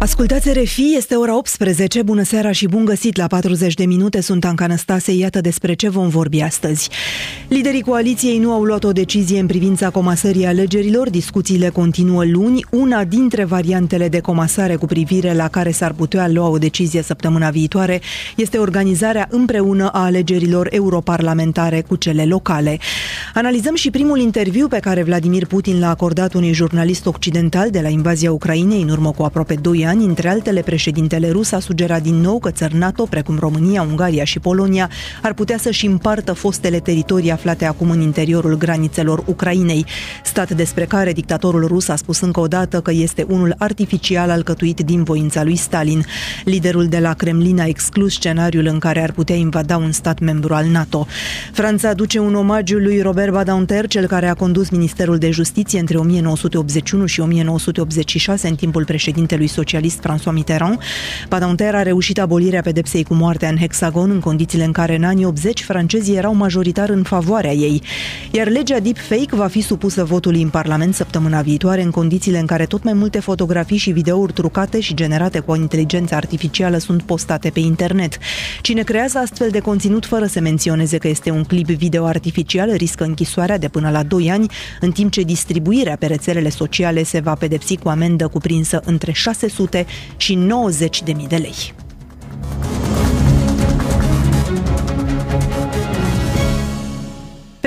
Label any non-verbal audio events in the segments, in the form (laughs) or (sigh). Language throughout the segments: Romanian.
Ascultați RFI, este ora 18, bună seara și bun găsit. La 40 de minute, sunt Anca Năstase, iată despre ce vom vorbi astăzi. Liderii coaliției nu au luat o decizie în privința comasării alegerilor, discuțiile continuă luni, una dintre variantele de comasare cu privire la care s-ar putea lua o decizie săptămâna viitoare este organizarea împreună a alegerilor europarlamentare cu cele locale. Analizăm și primul interviu pe care Vladimir Putin l-a acordat unui jurnalist occidental de la invazia Ucrainei în urmă cu aproape 2 ani, între altele, președintele rus a sugerat din nou că țări NATO, precum România, Ungaria și Polonia, ar putea să-și împartă fostele teritorii aflate acum în interiorul granițelor Ucrainei, stat despre care dictatorul rus a spus încă o dată că este unul artificial alcătuit din voința lui Stalin. Liderul de la Kremlin a exclus scenariul în care ar putea invada un stat membru al NATO. Franța aduce un omagiu lui Robert Badinter, cel care a condus Ministerul de Justiție între 1981 și 1986 în timpul președintelui social socialist François Mitterrand. Badinter a reușit abolirea pedepsei cu moartea în hexagon în condițiile în care în anii 80 francezii erau majoritar în favoarea ei. Iar legea deepfake va fi supusă votului în Parlament săptămâna viitoare în condițiile în care tot mai multe fotografii și videouri trucate și generate cu o inteligență artificială sunt postate pe internet. Cine creează astfel de conținut fără să menționeze că este un clip video artificial riscă închisoarea de până la 2 ani, în timp ce distribuirea pe rețelele sociale se va pedepsi cu amendă cuprinsă între 600 500 și 90 de mii de lei.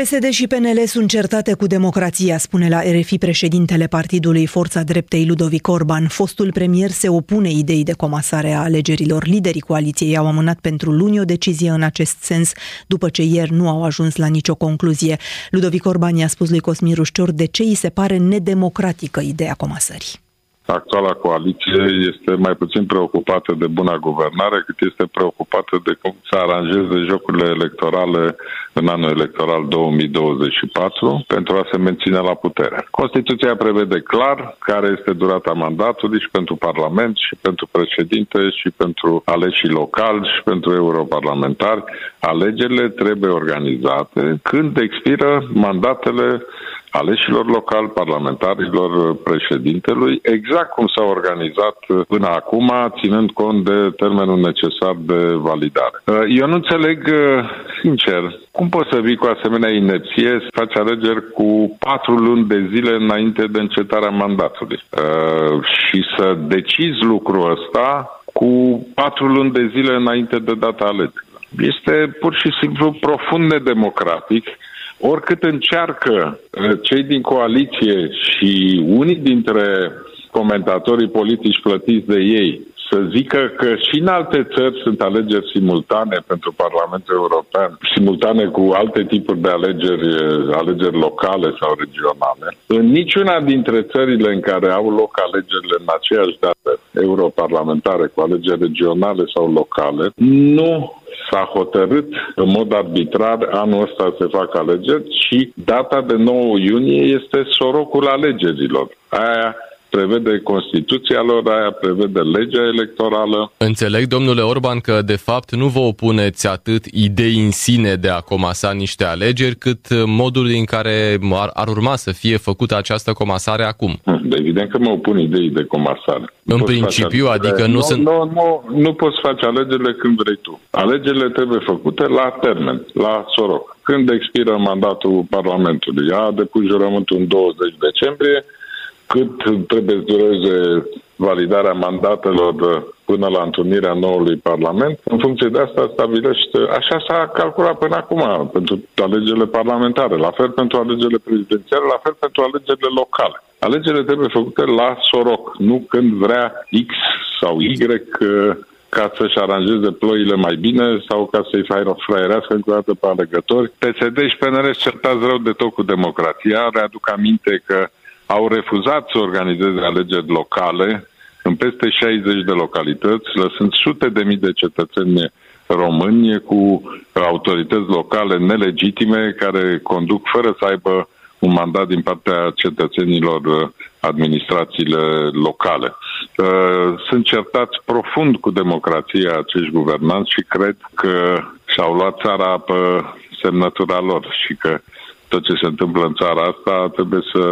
PSD și PNL sunt certate cu democrația, spune la RFI președintele partidului Forța Dreptei Ludovic Orban. Fostul premier se opune ideii de comasare a alegerilor. Liderii coaliției au amânat pentru luni o decizie în acest sens, după ce ieri nu au ajuns la nicio concluzie. Ludovic Orban i-a spus lui Cosmin Rușcior de ce îi se pare nedemocratică ideea comasării actuala coaliție este mai puțin preocupată de buna guvernare, cât este preocupată de cum să aranjeze jocurile electorale în anul electoral 2024 pentru a se menține la putere. Constituția prevede clar care este durata mandatului și pentru Parlament și pentru președinte și pentru aleșii locali și pentru europarlamentari. Alegerile trebuie organizate când expiră mandatele aleșilor locali, parlamentarilor, președintelui, exact cum s-a organizat până acum, ținând cont de termenul necesar de validare. Uh, eu nu înțeleg, uh, sincer, cum poți să vii cu asemenea inerție să faci alegeri cu patru luni de zile înainte de încetarea mandatului uh, și să decizi lucrul ăsta cu patru luni de zile înainte de data alegerilor. Este pur și simplu profund nedemocratic oricât încearcă uh, cei din coaliție și unii dintre comentatorii politici plătiți de ei să zică că și în alte țări sunt alegeri simultane pentru Parlamentul European, simultane cu alte tipuri de alegeri, uh, alegeri locale sau regionale. În niciuna dintre țările în care au loc alegerile în aceeași dată europarlamentare cu alegeri regionale sau locale, nu s-a hotărât în mod arbitrar anul ăsta să facă alegeri și data de 9 iunie este sorocul alegerilor. Aia prevede Constituția lor, aia prevede legea electorală. Înțeleg, domnule Orban, că de fapt nu vă opuneți atât idei în sine de a comasa niște alegeri, cât modul în care ar, ar urma să fie făcută această comasare acum. Evident că mă opun idei de comasare. În nu principiu, adică nu, nu sunt... Nu, nu, nu poți face alegerile când vrei tu. Alegerile trebuie făcute la termen, la soroc. Când expiră mandatul Parlamentului, a depus jurământul în 20 decembrie, cât trebuie să dureze validarea mandatelor până la întâlnirea noului Parlament. În funcție de asta stabilește, așa s-a calculat până acum pentru alegerile parlamentare, la fel pentru alegerile prezidențiale, la fel pentru alegerile locale. Alegerile trebuie făcute la soroc, nu când vrea X sau Y ca să-și aranjeze ploile mai bine sau ca să-i fraierească încă o dată pe alegători. PSD și PNR certați rău de tot cu democrația. Readuc aminte că au refuzat să organizeze alegeri locale în peste 60 de localități, lăsând sute de mii de cetățeni români cu autorități locale nelegitime care conduc fără să aibă un mandat din partea cetățenilor uh, administrațiile locale. Uh, sunt certați profund cu democrația acești guvernanți și cred că și-au luat țara pe semnătura lor și că tot ce se întâmplă în țara asta trebuie să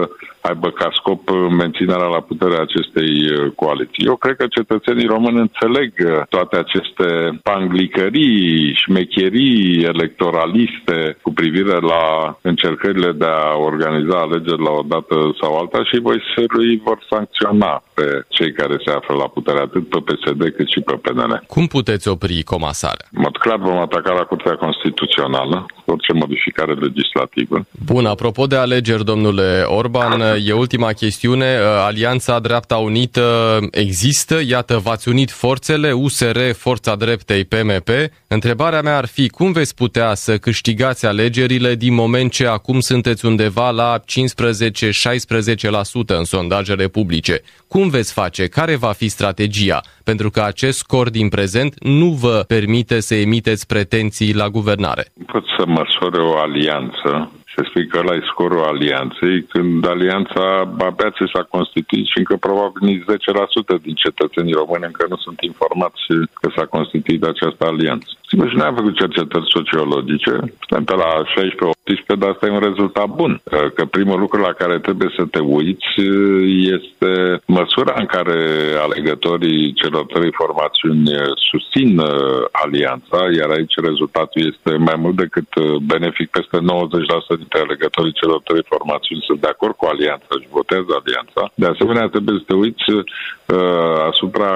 aibă ca scop menținerea la putere acestei uh, coaliții. Eu cred că cetățenii români înțeleg uh, toate aceste panglicării, șmecherii electoraliste cu privire la încercările de a organiza alegeri la o dată sau alta și voi sărui vor sancționa pe cei care se află la putere, atât pe PSD cât și pe PNL. Cum puteți opri comasarea? În mod clar vom ataca la Curtea Constituțională orice modificare legislativă. Bun, apropo de alegeri, domnule Orban, e ultima chestiune. Alianța Dreapta Unită există, iată, v-ați unit forțele, USR, Forța Dreptei, PMP. Întrebarea mea ar fi, cum veți putea să câștigați alegerile din moment ce acum sunteți undeva la 15-16% în sondajele publice? Cum veți face? Care va fi strategia? Pentru că acest scor din prezent nu vă permite să emiteți pretenții la guvernare. Pot să măsore o alianță să spui că ăla e scorul alianței, când alianța abia ce s-a constituit și încă probabil nici 10% din cetățenii români încă nu sunt informați că s-a constituit această alianță. Sigur, și noi am făcut cercetări sociologice, suntem pe la 16-18, dar asta e un rezultat bun. Că primul lucru la care trebuie să te uiți este măsura în care alegătorii celor trei formațiuni susțin alianța, iar aici rezultatul este mai mult decât benefic, peste 90% dintre alegătorii celor trei formațiuni sunt de acord cu alianța și votează alianța. De asemenea, trebuie să te uiți uh, asupra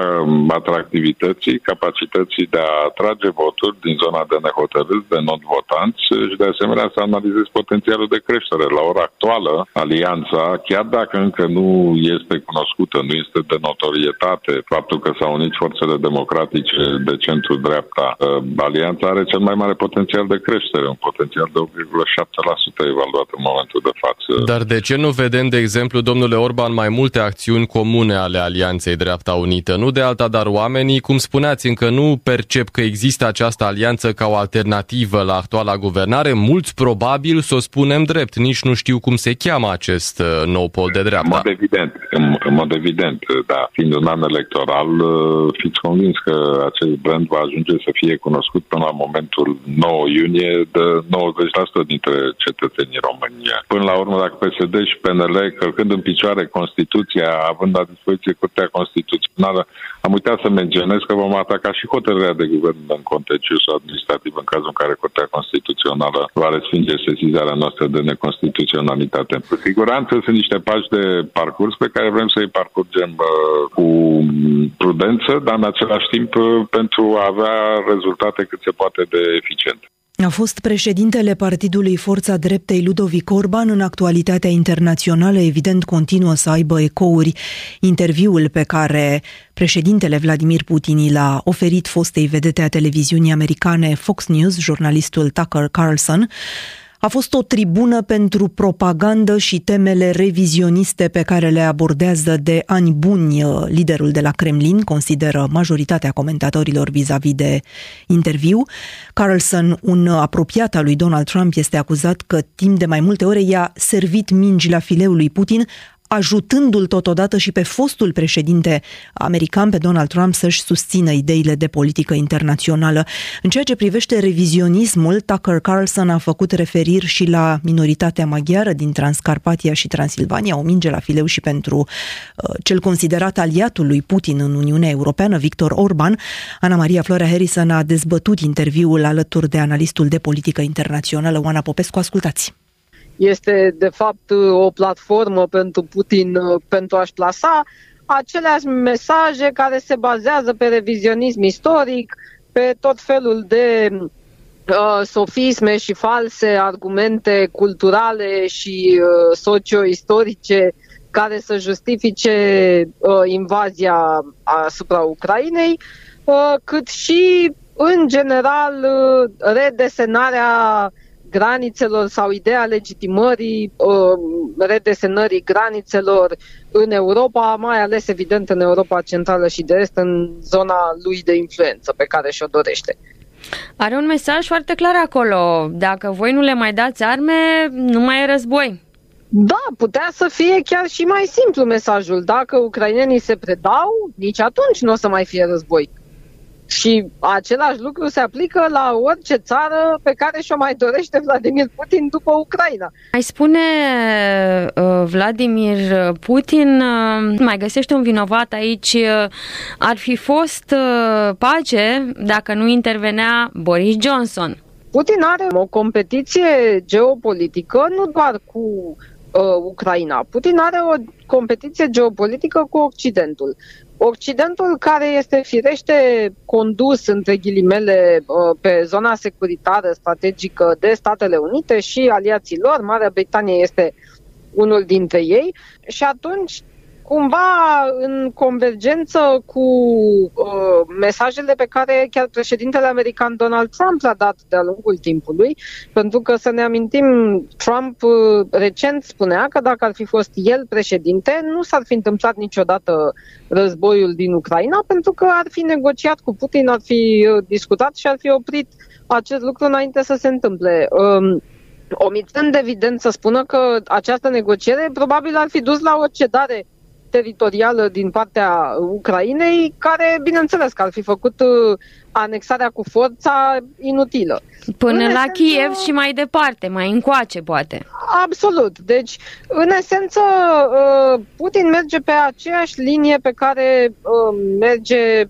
atractivității, capacității de a atrage voturi din zona de nehotărâți, de non-votanți și de asemenea să analizezi potențialul de creștere. La ora actuală, alianța, chiar dacă încă nu este cunoscută, nu este de notorietate, faptul că s-au unit forțele democratice de centru-dreapta, uh, alianța are cel mai mare potențial de creștere, un potențial de 8,7% evaluat în momentul de față. Dar de ce nu vedem, de exemplu, domnule Orban, mai multe acțiuni comune ale Alianței Dreapta Unită? Nu de alta, dar oamenii, cum spuneați, încă nu percep că există această alianță ca o alternativă la actuala guvernare. Mulți probabil, să o spunem drept, nici nu știu cum se cheamă acest uh, nou pol de dreapta. În mod evident, în, în mod evident, da. Fiind un an electoral, uh, fiți convins că acest brand va ajunge să fie cunoscut până la momentul 9 iunie de 90% dintre cetățenii cetățenii România. Până la urmă, dacă PSD și PNL, călcând în picioare Constituția, având la dispoziție Curtea Constituțională, am uitat să menționez că vom ataca și hotărârea de guvern în contencios administrativ în cazul în care Curtea Constituțională va respinge sesizarea noastră de neconstituționalitate. Cu siguranță sunt niște pași de parcurs pe care vrem să-i parcurgem uh, cu prudență, dar în același timp uh, pentru a avea rezultate cât se poate de eficiente. A fost președintele Partidului Forța Dreptei Ludovic Orban în actualitatea internațională, evident continuă să aibă ecouri. Interviul pe care președintele Vladimir Putin l-a oferit fostei vedete a televiziunii americane Fox News, jurnalistul Tucker Carlson, a fost o tribună pentru propagandă și temele revizioniste pe care le abordează de ani buni uh, liderul de la Kremlin, consideră majoritatea comentatorilor vis-a-vis de interviu. Carlson, un apropiat al lui Donald Trump, este acuzat că timp de mai multe ore i-a servit mingi la fileul lui Putin, ajutându-l totodată și pe fostul președinte american, pe Donald Trump, să-și susțină ideile de politică internațională. În ceea ce privește revizionismul, Tucker Carlson a făcut referiri și la minoritatea maghiară din Transcarpatia și Transilvania, o minge la fileu și pentru uh, cel considerat aliatul lui Putin în Uniunea Europeană, Victor Orban. Ana Maria Florea Harrison a dezbătut interviul alături de analistul de politică internațională, Oana Popescu. Ascultați! Este de fapt o platformă pentru Putin uh, pentru a-și plasa aceleași mesaje care se bazează pe revizionism istoric, pe tot felul de uh, sofisme și false argumente culturale și uh, socio-istorice care să justifice uh, invazia asupra Ucrainei, uh, cât și, în general, uh, redesenarea granițelor sau ideea legitimării uh, redesenării granițelor în Europa, mai ales evident în Europa Centrală și de Est, în zona lui de influență pe care și-o dorește. Are un mesaj foarte clar acolo. Dacă voi nu le mai dați arme, nu mai e război. Da, putea să fie chiar și mai simplu mesajul. Dacă ucrainenii se predau, nici atunci nu o să mai fie război. Și același lucru se aplică la orice țară pe care și-o mai dorește Vladimir Putin după Ucraina. Mai spune uh, Vladimir Putin, uh, mai găsește un vinovat aici, uh, ar fi fost uh, pace dacă nu intervenea Boris Johnson. Putin are o competiție geopolitică nu doar cu uh, Ucraina. Putin are o competiție geopolitică cu Occidentul. Occidentul care este firește condus, între ghilimele, uh, pe zona securitară strategică de Statele Unite și aliații lor, Marea Britanie este unul dintre ei. Și atunci cumva în convergență cu uh, mesajele pe care chiar președintele american Donald Trump le-a dat de-a lungul timpului, pentru că să ne amintim, Trump uh, recent spunea că dacă ar fi fost el președinte, nu s-ar fi întâmplat niciodată războiul din Ucraina, pentru că ar fi negociat cu Putin, ar fi uh, discutat și ar fi oprit acest lucru înainte să se întâmple. Uh, omițând evident să spună că această negociere probabil ar fi dus la o cedare teritorială din partea Ucrainei, care, bineînțeles, că ar fi făcut uh, anexarea cu forța inutilă. Până în la esență, Kiev și mai departe, mai încoace, poate. Absolut. Deci, în esență, uh, Putin merge pe aceeași linie pe care uh, merge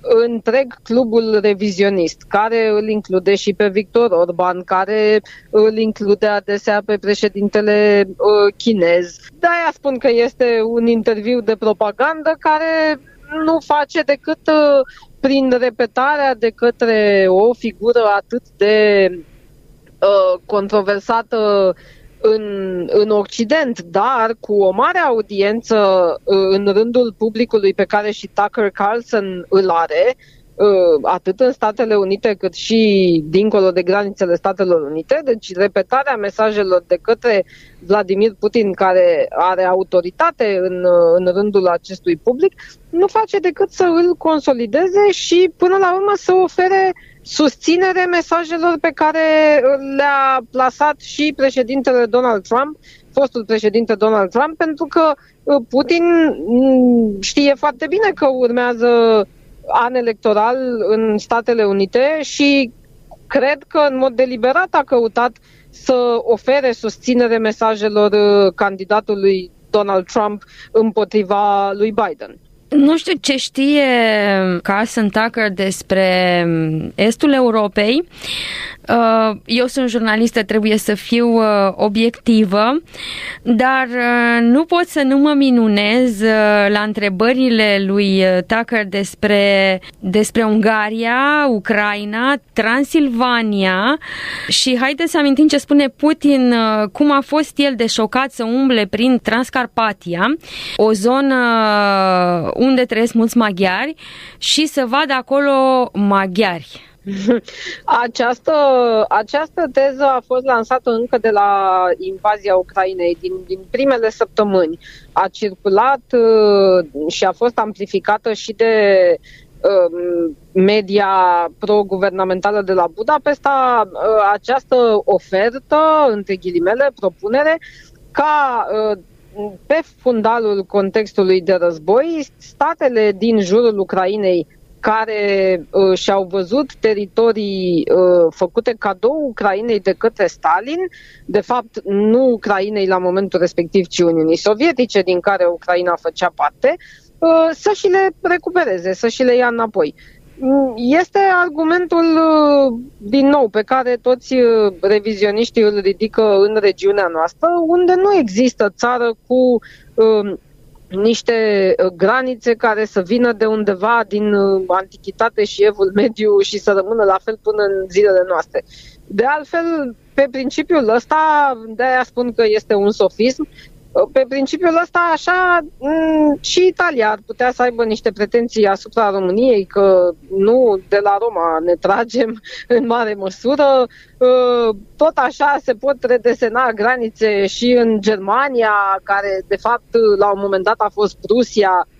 întreg clubul revizionist, care îl include și pe Victor Orban, care îl include adesea pe președintele uh, chinez. De-aia spun că este un interviu de propagandă care nu face decât uh, prin repetarea de către o figură atât de uh, controversată în, în Occident, dar cu o mare audiență uh, în rândul publicului pe care și Tucker Carlson îl are, uh, atât în Statele Unite cât și dincolo de granițele Statelor Unite, deci repetarea mesajelor de către Vladimir Putin, care are autoritate în, uh, în rândul acestui public, nu face decât să îl consolideze și până la urmă să ofere uh, susținere mesajelor pe care le-a plasat și președintele Donald Trump, fostul președinte Donald Trump, pentru că uh, Putin mm, știe foarte bine că urmează an electoral în Statele Unite și cred că în mod deliberat a căutat să ofere susținere mesajelor uh, candidatului Donald Trump împotriva lui Biden. Nu știu ce știe Carson Tucker despre estul Europei. Uh, eu sunt jurnalistă, trebuie să fiu uh, obiectivă, dar uh, nu pot să nu mă minunez la întrebările lui Tucker despre, despre Ungaria, Ucraina, Transilvania și haideți să amintim ce spune Putin, cum a fost el de șocat să umble prin Transcarpatia, o zonă unde trăiesc mulți maghiari și să vadă acolo maghiari. (laughs) Această, această teză a fost lansată încă de la invazia Ucrainei, din, din primele săptămâni. A circulat uh, și a fost amplificată și de um, media pro-guvernamentală de la Budapesta uh, această ofertă, între ghilimele, propunere, ca uh, pe fundalul contextului de război, statele din jurul Ucrainei care uh, și-au văzut teritorii uh, făcute cadou Ucrainei de către Stalin, de fapt nu Ucrainei la momentul respectiv, ci Uniunii Sovietice, din care Ucraina făcea parte, uh, să și le recupereze, să și le ia înapoi. Mm, este argumentul, uh, din nou, pe care toți uh, revizioniștii îl ridică în regiunea noastră, unde nu există țară cu uh, niște uh, granițe care să vină de undeva din uh, antichitate și evul mediu și să rămână la fel până în zilele noastre. De altfel, pe principiul ăsta, de-aia spun că este un sofism, pe principiul ăsta, așa, mm, și Italia ar putea să aibă niște pretenții asupra României, că nu de la Roma ne tragem (laughs) în mare măsură. Ă, tot așa se pot redesena granițe și în Germania, care de fapt la un moment dat a fost Rusia, Uh,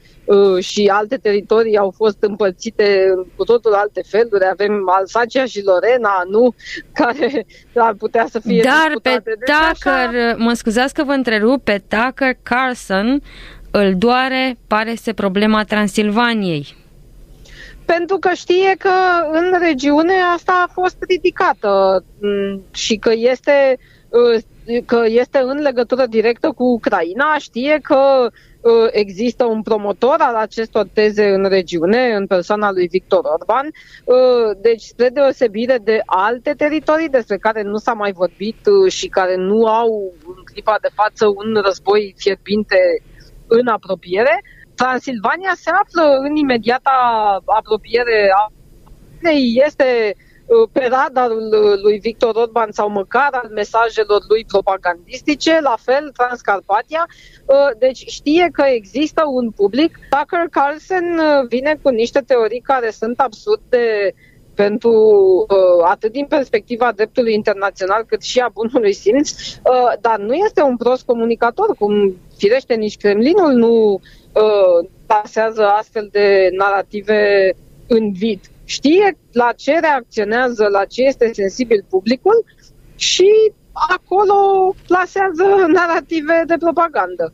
și alte teritorii au fost împărțite cu totul alte feluri. Avem Alsacia și Lorena, nu? (laughs) Care ar putea să fie Dar pe deci Tucker, așa... mă scuzați că vă întrerup, pe Tucker Carlson îl doare, pare să problema Transilvaniei. pentru că știe că în regiune asta a fost ridicată mm, și că este, uh, că este în legătură directă cu Ucraina, știe că uh, există un promotor al acestor teze în regiune, în persoana lui Victor Orban, uh, deci spre deosebire de alte teritorii despre care nu s-a mai vorbit și care nu au în clipa de față un război fierbinte în apropiere, Transilvania se află în imediata apropiere a este uh, pe radarul uh, lui Victor Orban sau măcar al mesajelor lui propagandistice, la fel Transcarpatia, uh, deci știe că există un public. Tucker Carlson vine cu niște teorii care sunt absurde pentru atât din perspectiva dreptului internațional cât și a bunului simț, dar nu este un prost comunicator, cum firește nici Kremlinul nu uh, pasează astfel de narrative în vid. Știe la ce reacționează, la ce este sensibil publicul și acolo plasează narrative de propagandă.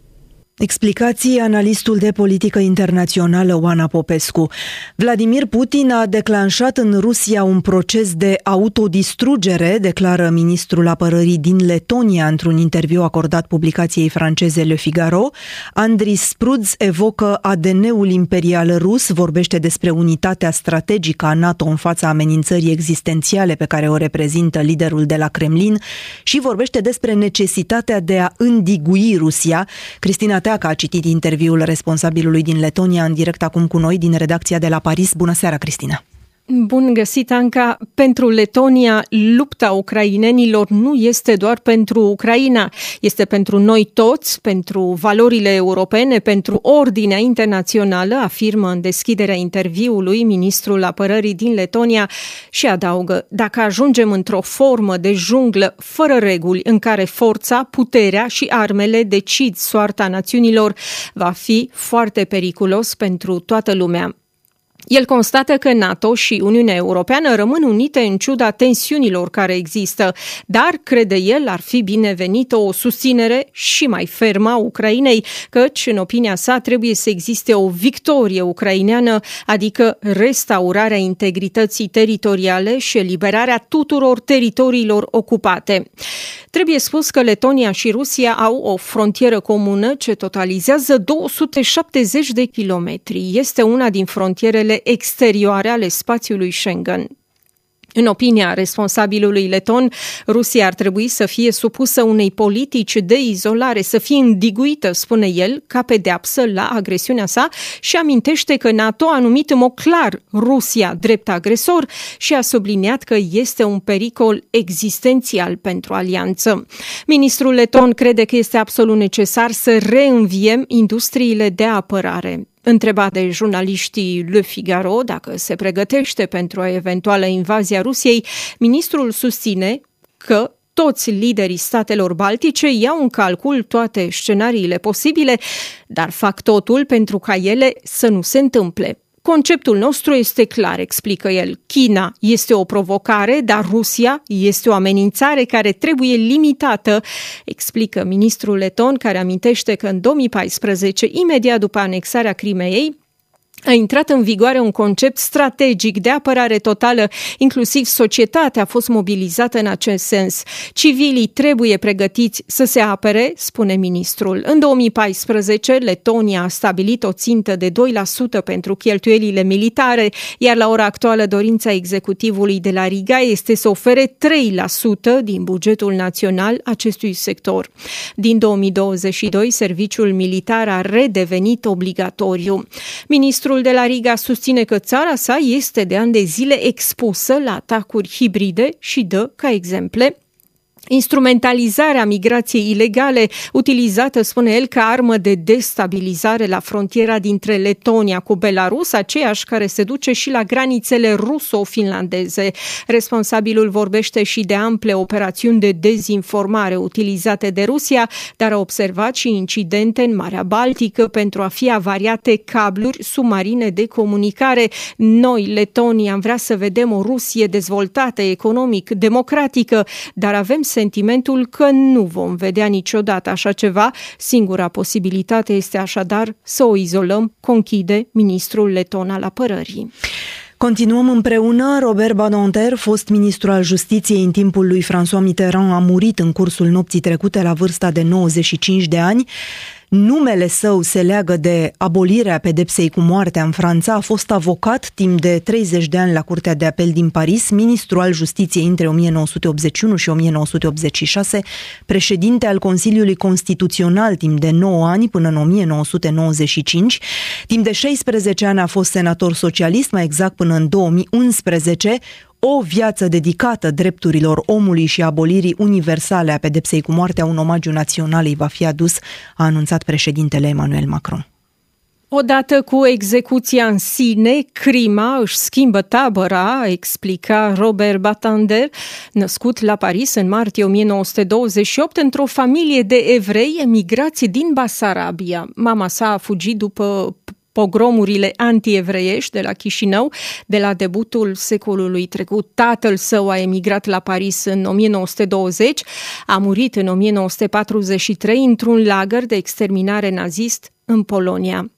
Explicații analistul de politică internațională Oana Popescu. Vladimir Putin a declanșat în Rusia un proces de autodistrugere, declară ministrul apărării din Letonia într-un interviu acordat publicației franceze Le Figaro. Andris Sprudz evocă ADN-ul imperial rus, vorbește despre unitatea strategică a NATO în fața amenințării existențiale pe care o reprezintă liderul de la Kremlin și vorbește despre necesitatea de a îndigui Rusia. Cristina Teacă a citit interviul responsabilului din Letonia în direct acum cu noi din redacția de la Paris. Bună seara, Cristina! Bun găsit, Anca! Pentru Letonia, lupta ucrainenilor nu este doar pentru Ucraina, este pentru noi toți, pentru valorile europene, pentru ordinea internațională, afirmă în deschiderea interviului ministrul apărării din Letonia și adaugă, dacă ajungem într-o formă de junglă fără reguli în care forța, puterea și armele decid soarta națiunilor, va fi foarte periculos pentru toată lumea. El constată că NATO și Uniunea Europeană rămân unite în ciuda tensiunilor care există, dar, crede el, ar fi binevenită o susținere și mai fermă a Ucrainei, căci, în opinia sa, trebuie să existe o victorie ucraineană, adică restaurarea integrității teritoriale și eliberarea tuturor teritoriilor ocupate. Trebuie spus că Letonia și Rusia au o frontieră comună ce totalizează 270 de kilometri. Este una din frontierele exterioare ale spațiului Schengen. În opinia responsabilului leton, Rusia ar trebui să fie supusă unei politici de izolare, să fie îndiguită, spune el, ca pedeapsă la agresiunea sa și amintește că NATO a numit în mod clar Rusia drept agresor și a subliniat că este un pericol existențial pentru alianță. Ministrul leton crede că este absolut necesar să reînviem industriile de apărare. Întrebat de jurnaliștii Le Figaro dacă se pregătește pentru o eventuală invazie a Rusiei, ministrul susține că toți liderii statelor baltice iau în calcul toate scenariile posibile, dar fac totul pentru ca ele să nu se întâmple. Conceptul nostru este clar, explică el. China este o provocare, dar Rusia este o amenințare care trebuie limitată, explică ministrul leton, care amintește că în 2014, imediat după anexarea Crimeei, a intrat în vigoare un concept strategic de apărare totală, inclusiv societatea a fost mobilizată în acest sens. Civilii trebuie pregătiți să se apere, spune ministrul. În 2014, Letonia a stabilit o țintă de 2% pentru cheltuielile militare, iar la ora actuală dorința executivului de la Riga este să ofere 3% din bugetul național acestui sector. Din 2022, serviciul militar a redevenit obligatoriu. Ministrul Ministrul de la Riga susține că țara sa este de ani de zile expusă la atacuri hibride și dă ca exemple Instrumentalizarea migrației ilegale, utilizată, spune el, ca armă de destabilizare la frontiera dintre Letonia cu Belarus, aceeași care se duce și la granițele ruso-finlandeze. Responsabilul vorbește și de ample operațiuni de dezinformare utilizate de Rusia, dar a observat și incidente în Marea Baltică pentru a fi avariate cabluri submarine de comunicare. Noi, Letonia, am vrea să vedem o Rusie dezvoltată economic, democratică, dar avem sentimentul că nu vom vedea niciodată așa ceva. Singura posibilitate este așadar să o izolăm, conchide ministrul leton al apărării. Continuăm împreună. Robert Badinter, fost ministru al justiției în timpul lui François Mitterrand, a murit în cursul nopții trecute la vârsta de 95 de ani. Numele său se leagă de abolirea pedepsei cu moartea în Franța. A fost avocat timp de 30 de ani la Curtea de Apel din Paris, ministru al Justiției între 1981 și 1986, președinte al Consiliului Constituțional timp de 9 ani până în 1995. Timp de 16 ani a fost senator socialist, mai exact până în 2011, o viață dedicată drepturilor omului și abolirii universale a pedepsei cu moartea, un omagiu național îi va fi adus, a anunțat președintele Emmanuel Macron. Odată cu execuția în sine, crima își schimbă tabăra, explica Robert Batander, născut la Paris în martie 1928 într-o familie de evrei emigrați din Basarabia. Mama sa a fugit după pogromurile antievreiești de la Chișinău de la debutul secolului trecut. Tatăl său a emigrat la Paris în 1920, a murit în 1943 într-un lagăr de exterminare nazist în Polonia.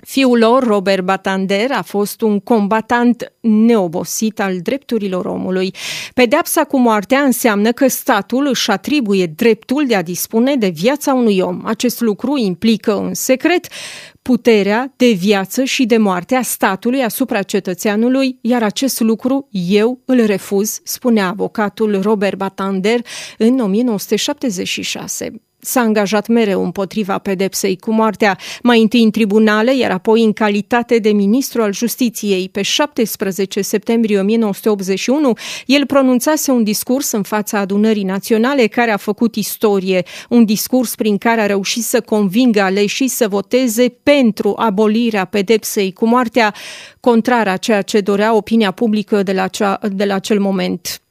Fiul lor, Robert Batander, a fost un combatant neobosit al drepturilor omului. Pedeapsa cu moartea înseamnă că statul își atribuie dreptul de a dispune de viața unui om. Acest lucru implică în secret puterea de viață și de moarte a statului asupra cetățeanului, iar acest lucru eu îl refuz, spunea avocatul Robert Batander în 1976 s-a angajat mereu împotriva pedepsei cu moartea, mai întâi în tribunale, iar apoi în calitate de ministru al justiției. Pe 17 septembrie 1981, el pronunțase un discurs în fața adunării naționale care a făcut istorie, un discurs prin care a reușit să convingă aleșii să voteze pentru abolirea pedepsei cu moartea, contrar a ceea ce dorea opinia publică de la, cea, de la acel moment.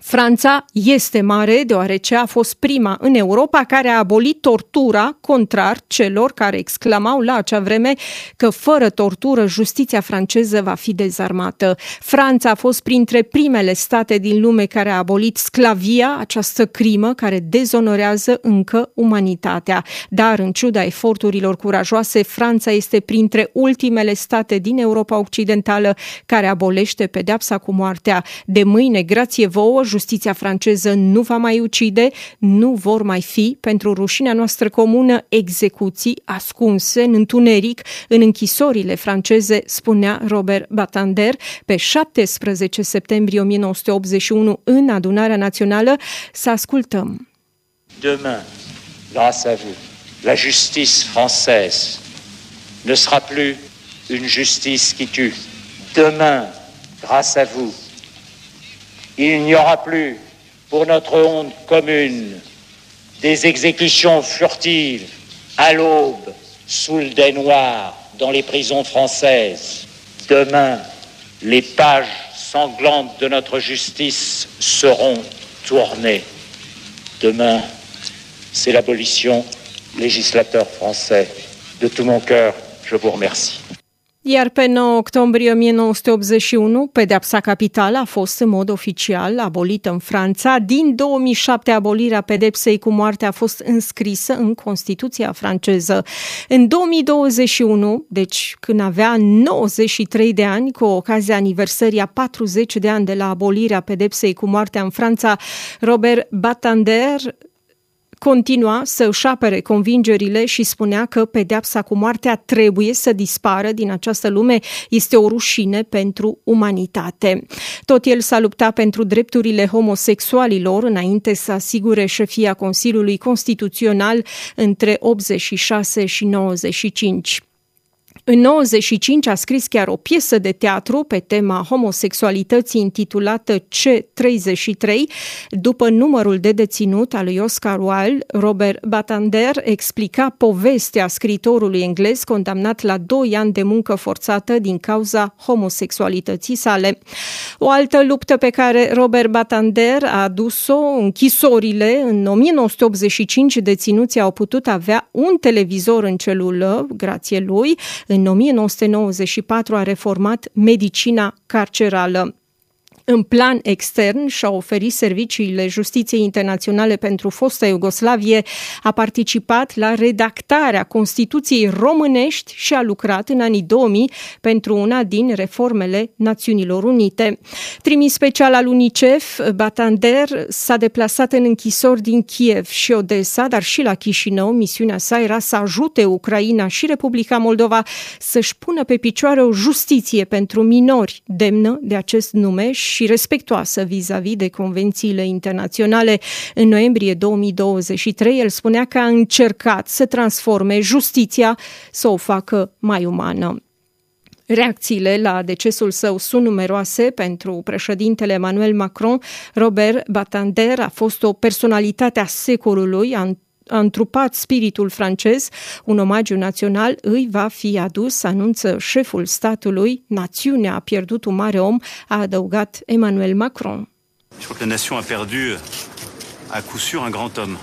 Franța este mare deoarece a fost prima în Europa care a abolit tortura, contrar celor care exclamau la acea vreme că fără tortură justiția franceză va fi dezarmată. Franța a fost printre primele state din lume care a abolit sclavia, această crimă care dezonorează încă umanitatea. Dar în ciuda eforturilor curajoase, Franța este printre ultimele state din Europa Occidentală care abolește pedepsa cu moartea. De mâine, grație vouă, justiția franceză nu va mai ucide, nu vor mai fi, pentru rușinea noastră comună, execuții ascunse în întuneric în închisorile franceze, spunea Robert Batander pe 17 septembrie 1981 în adunarea națională. Să ascultăm. Demain, grâce à vous, la justice française ne sera plus une justice qui tue. Demain, grâce à vous, Il n'y aura plus, pour notre honte commune, des exécutions furtives à l'aube, sous le dais noir, dans les prisons françaises. Demain, les pages sanglantes de notre justice seront tournées. Demain, c'est l'abolition, législateur français. De tout mon cœur, je vous remercie. Iar pe 9 octombrie 1981, pedepsa capitală a fost în mod oficial abolită în Franța. Din 2007, abolirea pedepsei cu moarte a fost înscrisă în Constituția franceză. În 2021, deci când avea 93 de ani, cu ocazia aniversării a 40 de ani de la abolirea pedepsei cu moartea în Franța, Robert Batander continua să își apere convingerile și spunea că pedeapsa cu moartea trebuie să dispară din această lume, este o rușine pentru umanitate. Tot el s-a luptat pentru drepturile homosexualilor înainte să asigure șefia Consiliului Constituțional între 86 și 95. În 95 a scris chiar o piesă de teatru pe tema homosexualității intitulată C33, după numărul de deținut al lui Oscar Wilde, Robert Batander explica povestea scritorului englez condamnat la 2 ani de muncă forțată din cauza homosexualității sale. O altă luptă pe care Robert Batander a adus-o, închisorile, în 1985 deținuții au putut avea un televizor în celulă, grație lui, în 1994 a reformat medicina carcerală. În plan extern și-a oferit serviciile justiției internaționale pentru fosta Iugoslavie, a participat la redactarea Constituției românești și a lucrat în anii 2000 pentru una din reformele Națiunilor Unite. Trimis special al UNICEF, Batander s-a deplasat în închisori din Kiev și Odessa, dar și la Chișinău. Misiunea sa era să ajute Ucraina și Republica Moldova să-și pună pe picioare o justiție pentru minori demnă de acest nume și respectoasă vis-a-vis de convențiile internaționale. În noiembrie 2023, el spunea că a încercat să transforme justiția, să o facă mai umană. Reacțiile la decesul său sunt numeroase pentru președintele Emmanuel Macron. Robert Batander a fost o personalitate a secolului, a a întrupat spiritul francez, un omagiu național îi va fi adus, anunță șeful statului. Națiunea a pierdut un mare om, a adăugat Emmanuel Macron. Je crois que la nation a perdu à coup sûr un grand homme,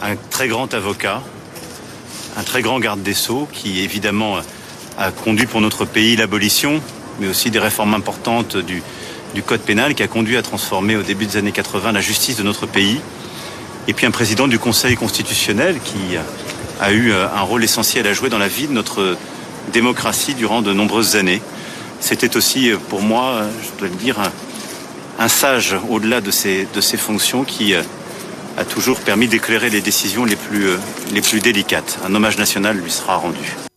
un très grand avocat, un très grand garde des Sceaux qui évidemment a conduit pour notre pays l'abolition, mais aussi des réformes importantes du, du code pénal qui a conduit à transformer au début des années 80 la justice de notre pays. Et puis un président du Conseil constitutionnel qui a eu euh, un rôle essentiel à jouer dans la vie de notre démocratie durant de nombreuses années. C'était aussi euh, pour moi, euh, je dois le dire, un, sage au-delà de ses, fonctions qui a toujours permis d'éclairer les décisions les plus délicates. Un hommage national lui sera rendu.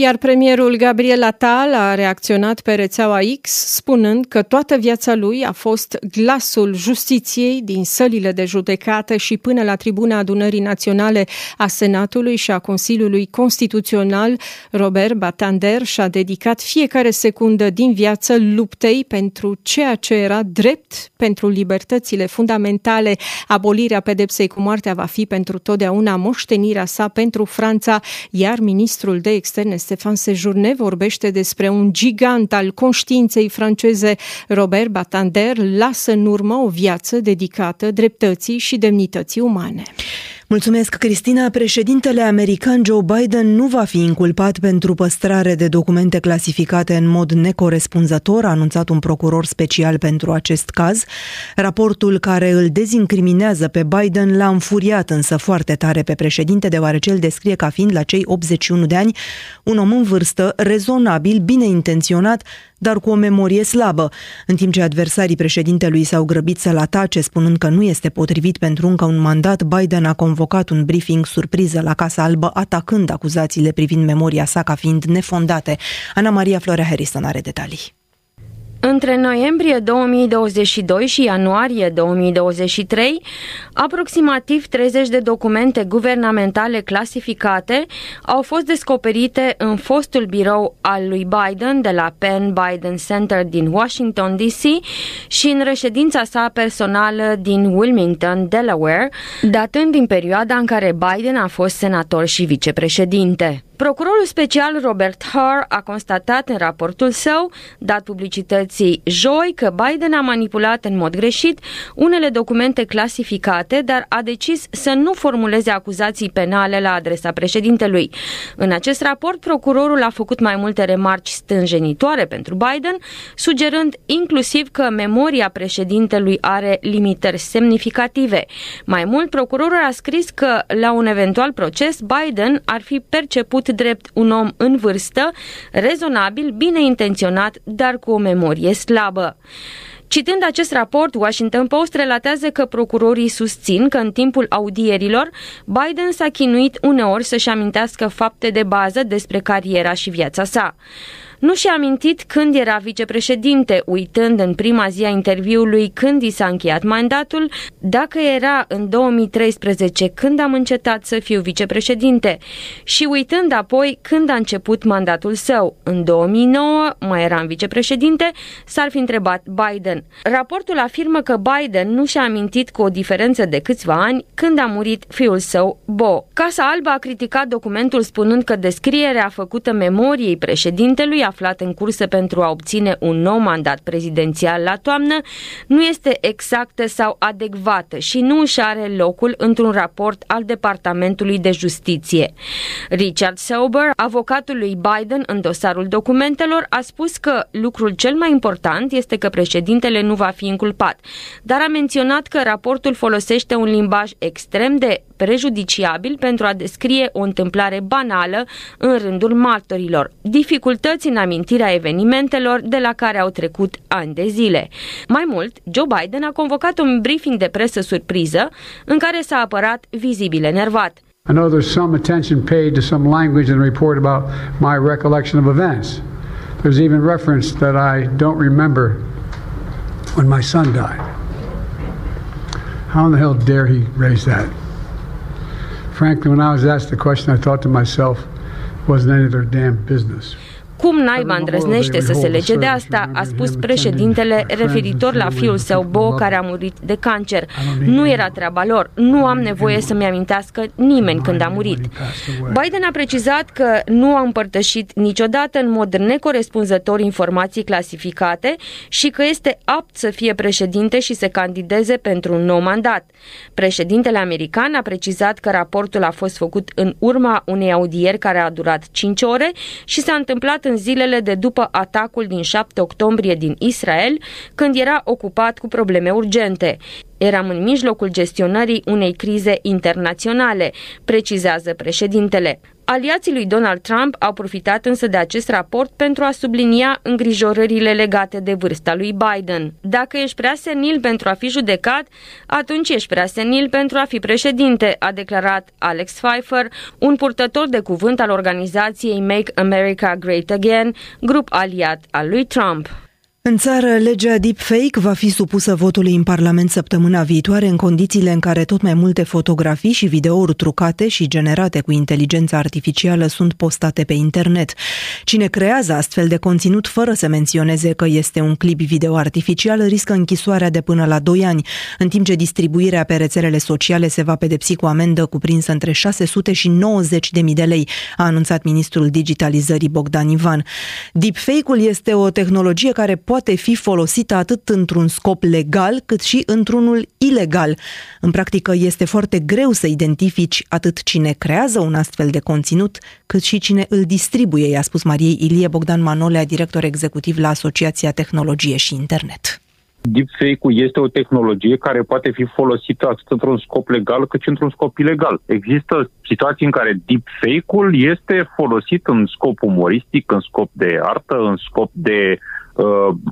Iar premierul Gabriel Attal a reacționat pe rețeaua X spunând că toată viața lui a fost glasul justiției din sălile de judecată și până la tribuna adunării naționale a Senatului și a Consiliului Constituțional, Robert Batander și-a dedicat fiecare secundă din viață luptei pentru ceea ce era drept pentru libertățile fundamentale. Abolirea pedepsei cu moartea va fi pentru totdeauna moștenirea sa pentru Franța, iar ministrul de externe Stefan Sejourne vorbește despre un gigant al conștiinței franceze. Robert Batander lasă în urmă o viață dedicată dreptății și demnității umane. Mulțumesc, Cristina. Președintele american Joe Biden nu va fi inculpat pentru păstrare de documente clasificate în mod necorespunzător, a anunțat un procuror special pentru acest caz. Raportul care îl dezincriminează pe Biden l-a înfuriat însă foarte tare pe președinte, deoarece îl descrie ca fiind la cei 81 de ani un om în vârstă, rezonabil, bine intenționat, dar cu o memorie slabă, în timp ce adversarii președintelui s-au grăbit să-l atace, spunând că nu este potrivit pentru încă un mandat, Biden a convocat un briefing surpriză la Casa Albă, atacând acuzațiile privind memoria sa ca fiind nefondate. Ana Maria Florea Harrison are detalii. Între noiembrie 2022 și ianuarie 2023, aproximativ 30 de documente guvernamentale clasificate au fost descoperite în fostul birou al lui Biden de la Penn Biden Center din Washington DC și în reședința sa personală din Wilmington, Delaware, datând din perioada în care Biden a fost senator și vicepreședinte. Procurorul special Robert Hur a constatat în raportul său, dat publicității joi, că Biden a manipulat în mod greșit unele documente clasificate, dar a decis să nu formuleze acuzații penale la adresa președintelui. În acest raport, procurorul a făcut mai multe remarci stânjenitoare pentru Biden, sugerând inclusiv că memoria președintelui are limitări semnificative. Mai mult, procurorul a scris că la un eventual proces, Biden ar fi perceput drept un om în vârstă, rezonabil, bine intenționat, dar cu o memorie slabă. Citând acest raport, Washington Post relatează că procurorii susțin că în timpul audierilor Biden s-a chinuit uneori să-și amintească fapte de bază despre cariera și viața sa. Nu și-a amintit când era vicepreședinte, uitând în prima zi a interviului când i s-a încheiat mandatul, dacă era în 2013 când am încetat să fiu vicepreședinte și uitând apoi când a început mandatul său. În 2009 mai eram vicepreședinte, s-ar fi întrebat Biden. Raportul afirmă că Biden nu și-a amintit cu o diferență de câțiva ani când a murit fiul său, Bo. Casa Albă a criticat documentul spunând că descrierea făcută memoriei președintelui a aflat în cursă pentru a obține un nou mandat prezidențial la toamnă nu este exactă sau adecvată și nu își are locul într-un raport al Departamentului de Justiție. Richard Sauber, avocatul lui Biden în dosarul documentelor, a spus că lucrul cel mai important este că președintele nu va fi inculpat, dar a menționat că raportul folosește un limbaj extrem de prejudiciabil pentru a descrie o întâmplare banală în rândul martorilor, dificultăți în amintirea evenimentelor de la care au trecut ani de zile. Mai mult, Joe Biden a convocat un briefing de presă surpriză în care s-a apărat vizibil enervat. I know there's some attention paid to some language in the report about my recollection of events. There's even reference that I don't remember when my son died. How in the hell dare he raise that? Frankly, when I was asked the question, I thought to myself, wasn't any of their damn business. Cum naiba îndrăznește să se lege de asta, a spus președintele referitor la fiul său, Bo, care a murit de cancer. Nu era treaba lor, nu am nevoie să-mi amintească nimeni când a murit. Biden a precizat că nu a împărtășit niciodată în mod necorespunzător informații clasificate și că este apt să fie președinte și să candideze pentru un nou mandat. Președintele american a precizat că raportul a fost făcut în urma unei audieri care a durat 5 ore și s-a întâmplat în zilele de după atacul din 7 octombrie din Israel, când era ocupat cu probleme urgente. Eram în mijlocul gestionării unei crize internaționale, precizează președintele. Aliații lui Donald Trump au profitat însă de acest raport pentru a sublinia îngrijorările legate de vârsta lui Biden. Dacă ești prea senil pentru a fi judecat, atunci ești prea senil pentru a fi președinte, a declarat Alex Pfeiffer, un purtător de cuvânt al organizației Make America Great Again, grup aliat al lui Trump. În țară, legea deepfake va fi supusă votului în Parlament săptămâna viitoare în condițiile în care tot mai multe fotografii și videouri trucate și generate cu inteligența artificială sunt postate pe internet. Cine creează astfel de conținut fără să menționeze că este un clip video artificial riscă închisoarea de până la 2 ani, în timp ce distribuirea pe rețelele sociale se va pedepsi cu amendă cuprinsă între 600 și 90 de mii de lei, a anunțat ministrul digitalizării Bogdan Ivan. Deepfake-ul este o tehnologie care poate fi folosită atât într-un scop legal cât și într-unul ilegal. În practică este foarte greu să identifici atât cine creează un astfel de conținut, cât și cine îl distribuie, i-a spus Mariei Ilie Bogdan Manolea, director executiv la Asociația Tehnologie și Internet. Deepfake-ul este o tehnologie care poate fi folosită atât într-un scop legal cât și într-un scop ilegal. Există situații în care deepfake-ul este folosit în scop umoristic, în scop de artă, în scop de Uh,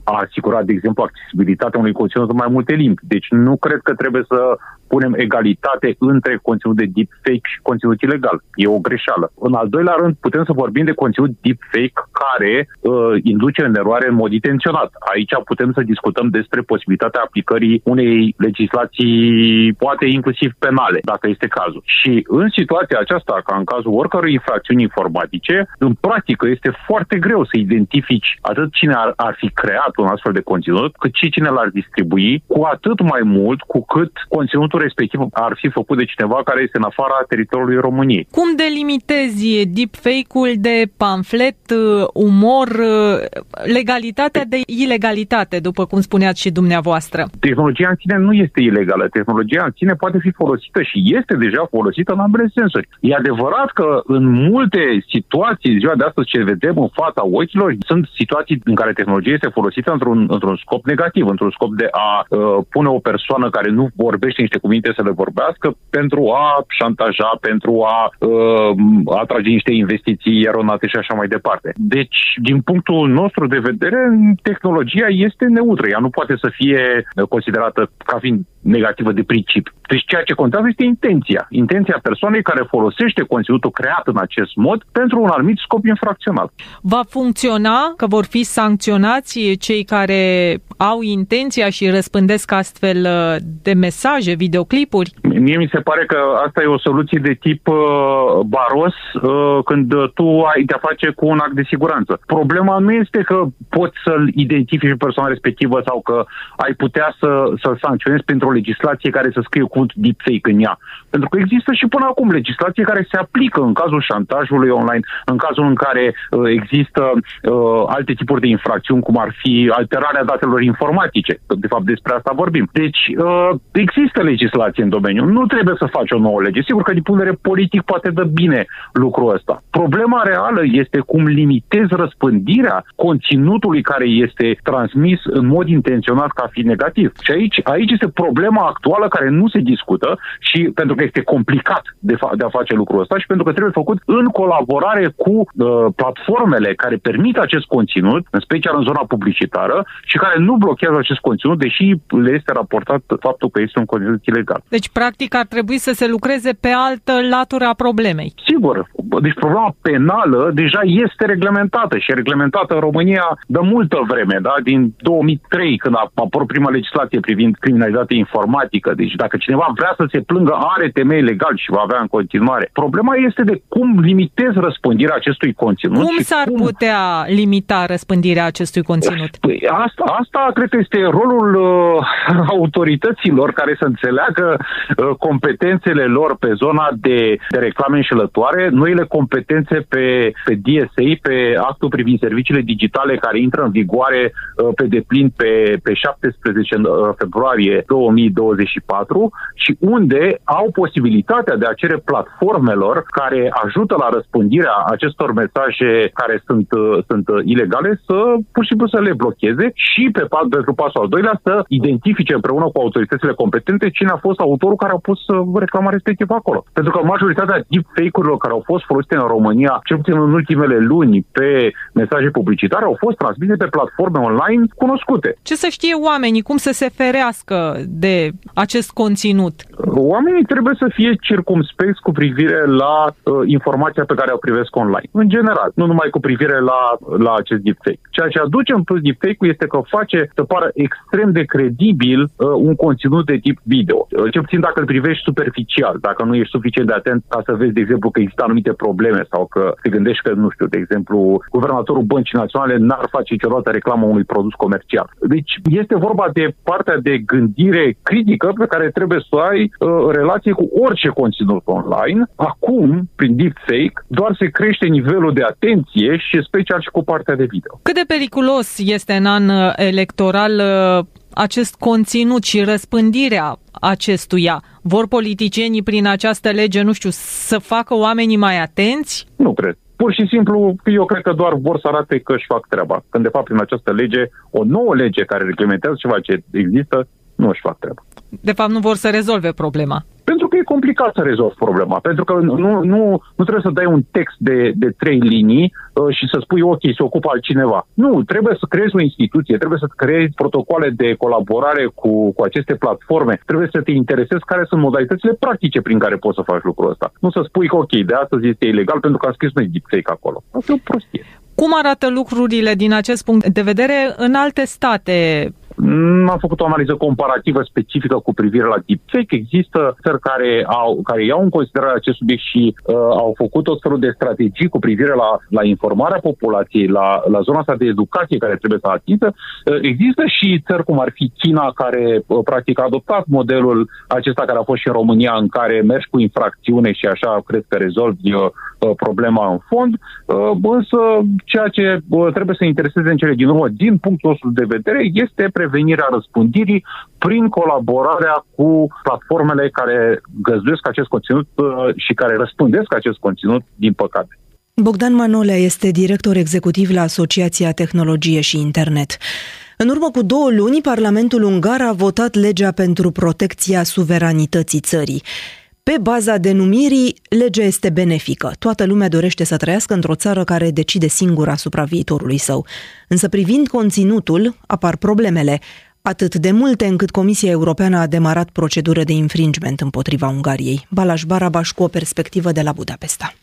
a asigurat, de exemplu, accesibilitatea unui conținut în mai multe limbi. Deci nu cred că trebuie să punem egalitate între conținut de deepfake și conținut ilegal. E o greșeală. În al doilea rând, putem să vorbim de conținut deepfake care uh, induce în eroare în mod intenționat. Aici putem să discutăm despre posibilitatea aplicării unei legislații, poate inclusiv penale, dacă este cazul. Și în situația aceasta, ca în cazul oricărei infracțiuni informatice, în practică este foarte greu să identifici atât cine ar, ar fi creat un astfel de conținut, cât și cine l-ar distribui, cu atât mai mult cu cât conținutul conținutul respectiv ar fi făcut de cineva care este în afara teritoriului României. Cum delimitezi deepfake-ul de pamflet, uh, umor, uh, legalitatea de ilegalitate, după cum spuneați și dumneavoastră? Tehnologia în sine nu este ilegală. Tehnologia în sine poate fi folosită și este deja folosită în ambele sensuri. E adevărat că în multe situații, ziua de astăzi ce vedem în fața ochilor, sunt situații în care tehnologia este folosită într-un, într-un scop negativ, într-un scop de a uh, pune o persoană care nu vorbește niște cuvinte să le vorbească pentru a șantaja, pentru a uh, atrage niște investiții eronate și așa mai departe. Deci, din punctul nostru de vedere, tehnologia este neutră. Ea nu poate să fie considerată ca fiind negativă de principiu. Deci ceea ce contează este intenția. Intenția persoanei care folosește conținutul creat în acest mod pentru un anumit scop infracțional. Va funcționa că vor fi sancționați cei care au intenția și răspândesc astfel uh, de mesaje, video videoclipuri? Mie mi se pare că asta e o soluție de tip uh, baros uh, când tu ai de-a face cu un act de siguranță. Problema nu este că poți să-l identifici persoana respectivă sau că ai putea să, să-l sancționezi printr-o legislație care să scrie cuvântul deepfake în ea. Pentru că există și până acum legislație care se aplică în cazul șantajului online, în cazul în care uh, există uh, alte tipuri de infracțiuni, cum ar fi alterarea datelor informatice. De fapt, despre asta vorbim. Deci, uh, există legislație în domeniu. Nu trebuie să faci o nouă lege. Sigur că din punct de vedere politic poate dă bine lucrul ăsta. Problema reală este cum limitezi răspândirea conținutului care este transmis în mod intenționat ca fi negativ. Și aici, aici este problema actuală care nu se discută și pentru că este complicat de, fa- de a face lucrul ăsta și pentru că trebuie făcut în colaborare cu uh, platformele care permit acest conținut, în special în zona publicitară, și care nu blochează acest conținut, deși le este raportat faptul că este un conținut ilegal. Deci, practic, ar trebui să se lucreze pe altă latură a problemei. Sigur. Deci problema penală deja este reglementată și e reglementată în România de multă vreme, da? din 2003, când a apărut prima legislație privind criminalitatea informatică. Deci dacă cineva vrea să se plângă, are temei legal și va avea în continuare. Problema este de cum limitezi răspândirea acestui conținut. Cum s-ar cum... putea limita răspândirea acestui conținut? Păi asta, asta cred că este rolul uh, autorităților care să înțeleagă uh, competențele lor pe zona de, de reclame înșelătoare, noile competențe pe, pe DSA, pe actul privind serviciile digitale care intră în vigoare uh, pe deplin pe, pe 17 uh, februarie 2024 și unde au posibilitatea de a cere platformelor care ajută la răspândirea acestor mesaje care sunt, uh, sunt ilegale să pur și simplu să le blocheze și pe pentru pasul al doilea să identifice împreună cu autoritățile competente cine a fost autorul care a pus reclama respectivă acolo. Pentru că majoritatea deepfake-urilor care au fost folosite în România, cel puțin în ultimele luni, pe mesaje publicitare, au fost transmise pe platforme online cunoscute. Ce să știe oamenii? Cum să se ferească de acest conținut? Oamenii trebuie să fie circumspecți cu privire la uh, informația pe care o privesc online. În general, nu numai cu privire la, la acest deepfake. Ceea ce aduce în plus deepfake-ul este că face să pară extrem de credibil uh, un conținut de tip video. Uh, cel puțin dacă îl privești superficial, dacă nu ești suficient de atent ca să vezi, de exemplu, că există anumite probleme sau că te gândești că, nu știu, de exemplu, guvernatorul băncii naționale n-ar face niciodată reclamă unui produs comercial. Deci este vorba de partea de gândire critică pe care trebuie să o ai uh, relație cu orice conținut online. Acum, prin deepfake, doar se crește nivelul de atenție și special și cu partea de video. Cât de periculos este în an uh, electoral uh, acest conținut și răspândirea acestuia? Vor politicienii prin această lege, nu știu, să facă oamenii mai atenți? Nu cred. Pur și simplu, eu cred că doar vor să arate că își fac treaba. Când, de fapt, prin această lege, o nouă lege care reglementează ceva ce există, nu își fac treaba. De fapt, nu vor să rezolve problema. Pentru că e complicat să rezolvi problema. Pentru că nu, nu, nu trebuie să dai un text de, de trei linii uh, și să spui, ok, se ocupă altcineva. Nu, trebuie să creezi o instituție, trebuie să creezi protocoale de colaborare cu, cu aceste platforme, trebuie să te interesezi care sunt modalitățile practice prin care poți să faci lucrul ăsta. Nu să spui că, ok, de astăzi este ilegal pentru că am scris noi deepfake acolo. Asta e o prostie. Cum arată lucrurile din acest punct de vedere în alte state? Nu am făcut o analiză comparativă specifică cu privire la deepfake. Există țări care, au, care iau în considerare acest subiect și uh, au făcut tot felul de strategii cu privire la, la informarea populației, la, la zona asta de educație care trebuie să atingă. Uh, există și țări cum ar fi China, care uh, practic a adoptat modelul acesta care a fost și în România, în care mergi cu infracțiune și așa cred că rezolvi uh, uh problema în fond. Uh, însă ceea ce uh, trebuie să intereseze în cele din urmă, din punctul nostru de vedere, este prevenirea răspândirii prin colaborarea cu platformele care găzduiesc acest conținut uh, și care răspândesc acest conținut, din păcate. Bogdan Manolea este director executiv la Asociația Tehnologie și Internet. În urmă cu două luni, Parlamentul Ungar a votat legea pentru protecția suveranității țării. Pe baza denumirii, legea este benefică. Toată lumea dorește să trăiască într-o țară care decide singură asupra viitorului său. Însă privind conținutul, apar problemele, atât de multe încât Comisia Europeană a demarat procedură de infringement împotriva Ungariei. Balaj Barabaș cu o perspectivă de la Budapesta.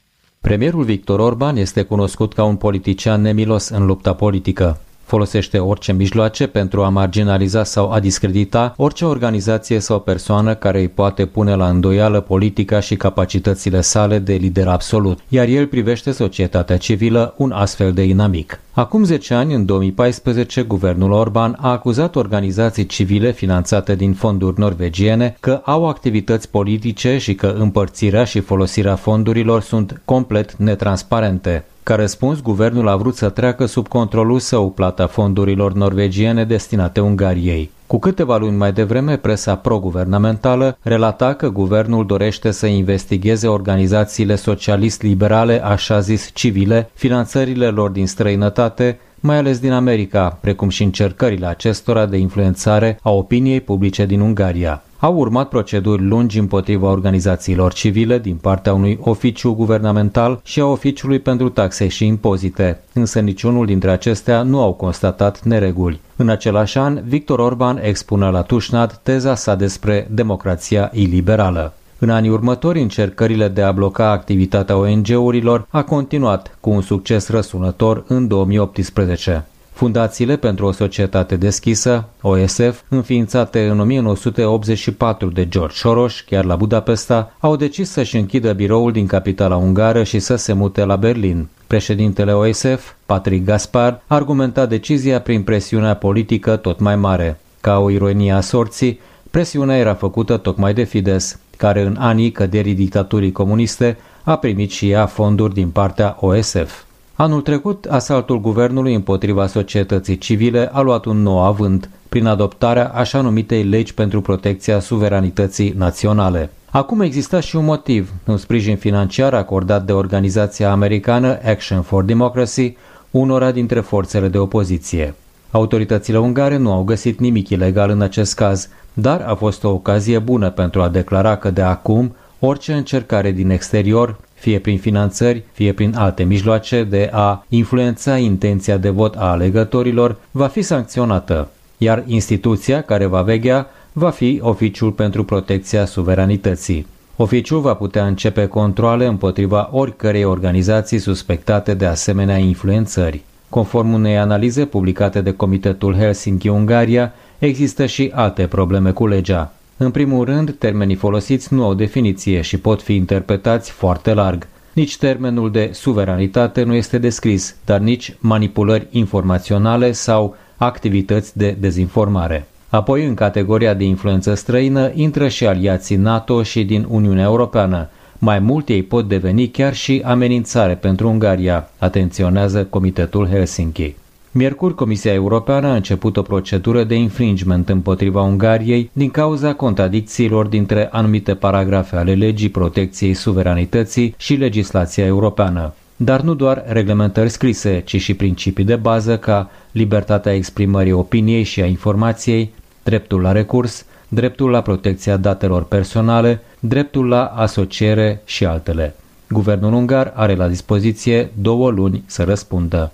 Premierul Victor Orban este cunoscut ca un politician nemilos în lupta politică. Folosește orice mijloace pentru a marginaliza sau a discredita orice organizație sau persoană care îi poate pune la îndoială politica și capacitățile sale de lider absolut, iar el privește societatea civilă un astfel de inamic. Acum 10 ani, în 2014, guvernul Orban a acuzat organizații civile finanțate din fonduri norvegiene că au activități politice și că împărțirea și folosirea fondurilor sunt complet netransparente. Ca răspuns, guvernul a vrut să treacă sub controlul său plata fondurilor norvegiene destinate Ungariei. Cu câteva luni mai devreme, presa pro-guvernamentală relata că guvernul dorește să investigheze organizațiile socialist-liberale, așa zis civile, finanțările lor din străinătate, mai ales din America, precum și încercările acestora de influențare a opiniei publice din Ungaria. Au urmat proceduri lungi împotriva organizațiilor civile din partea unui oficiu guvernamental și a oficiului pentru taxe și impozite, însă niciunul dintre acestea nu au constatat nereguli. În același an, Victor Orban expune la Tușnad teza sa despre democrația iliberală. În anii următori, încercările de a bloca activitatea ONG-urilor a continuat cu un succes răsunător în 2018. Fundațiile pentru o societate deschisă, OSF, înființate în 1984 de George Soros, chiar la Budapesta, au decis să-și închidă biroul din capitala ungară și să se mute la Berlin. Președintele OSF, Patrick Gaspar, argumenta decizia prin presiunea politică tot mai mare. Ca o ironie a sorții, presiunea era făcută tocmai de Fides, care în anii căderii dictaturii comuniste a primit și ea fonduri din partea OSF. Anul trecut, asaltul guvernului împotriva societății civile a luat un nou avânt prin adoptarea așa numitei legi pentru protecția suveranității naționale. Acum exista și un motiv, un sprijin financiar acordat de organizația americană Action for Democracy, unora dintre forțele de opoziție. Autoritățile ungare nu au găsit nimic ilegal în acest caz, dar a fost o ocazie bună pentru a declara că de acum orice încercare din exterior fie prin finanțări, fie prin alte mijloace de a influența intenția de vot a alegătorilor, va fi sancționată, iar instituția care va veghea va fi Oficiul pentru Protecția Suveranității. Oficiul va putea începe controle împotriva oricărei organizații suspectate de asemenea influențări. Conform unei analize publicate de Comitetul Helsinki-Ungaria, există și alte probleme cu legea. În primul rând, termenii folosiți nu au definiție și pot fi interpretați foarte larg. Nici termenul de suveranitate nu este descris, dar nici manipulări informaționale sau activități de dezinformare. Apoi, în categoria de influență străină, intră și aliații NATO și din Uniunea Europeană. Mai mult ei pot deveni chiar și amenințare pentru Ungaria, atenționează Comitetul Helsinki. Miercuri, Comisia Europeană a început o procedură de infringement împotriva Ungariei din cauza contradicțiilor dintre anumite paragrafe ale legii protecției suveranității și legislația europeană. Dar nu doar reglementări scrise, ci și principii de bază ca libertatea exprimării opiniei și a informației, dreptul la recurs, dreptul la protecția datelor personale, dreptul la asociere și altele. Guvernul ungar are la dispoziție două luni să răspundă.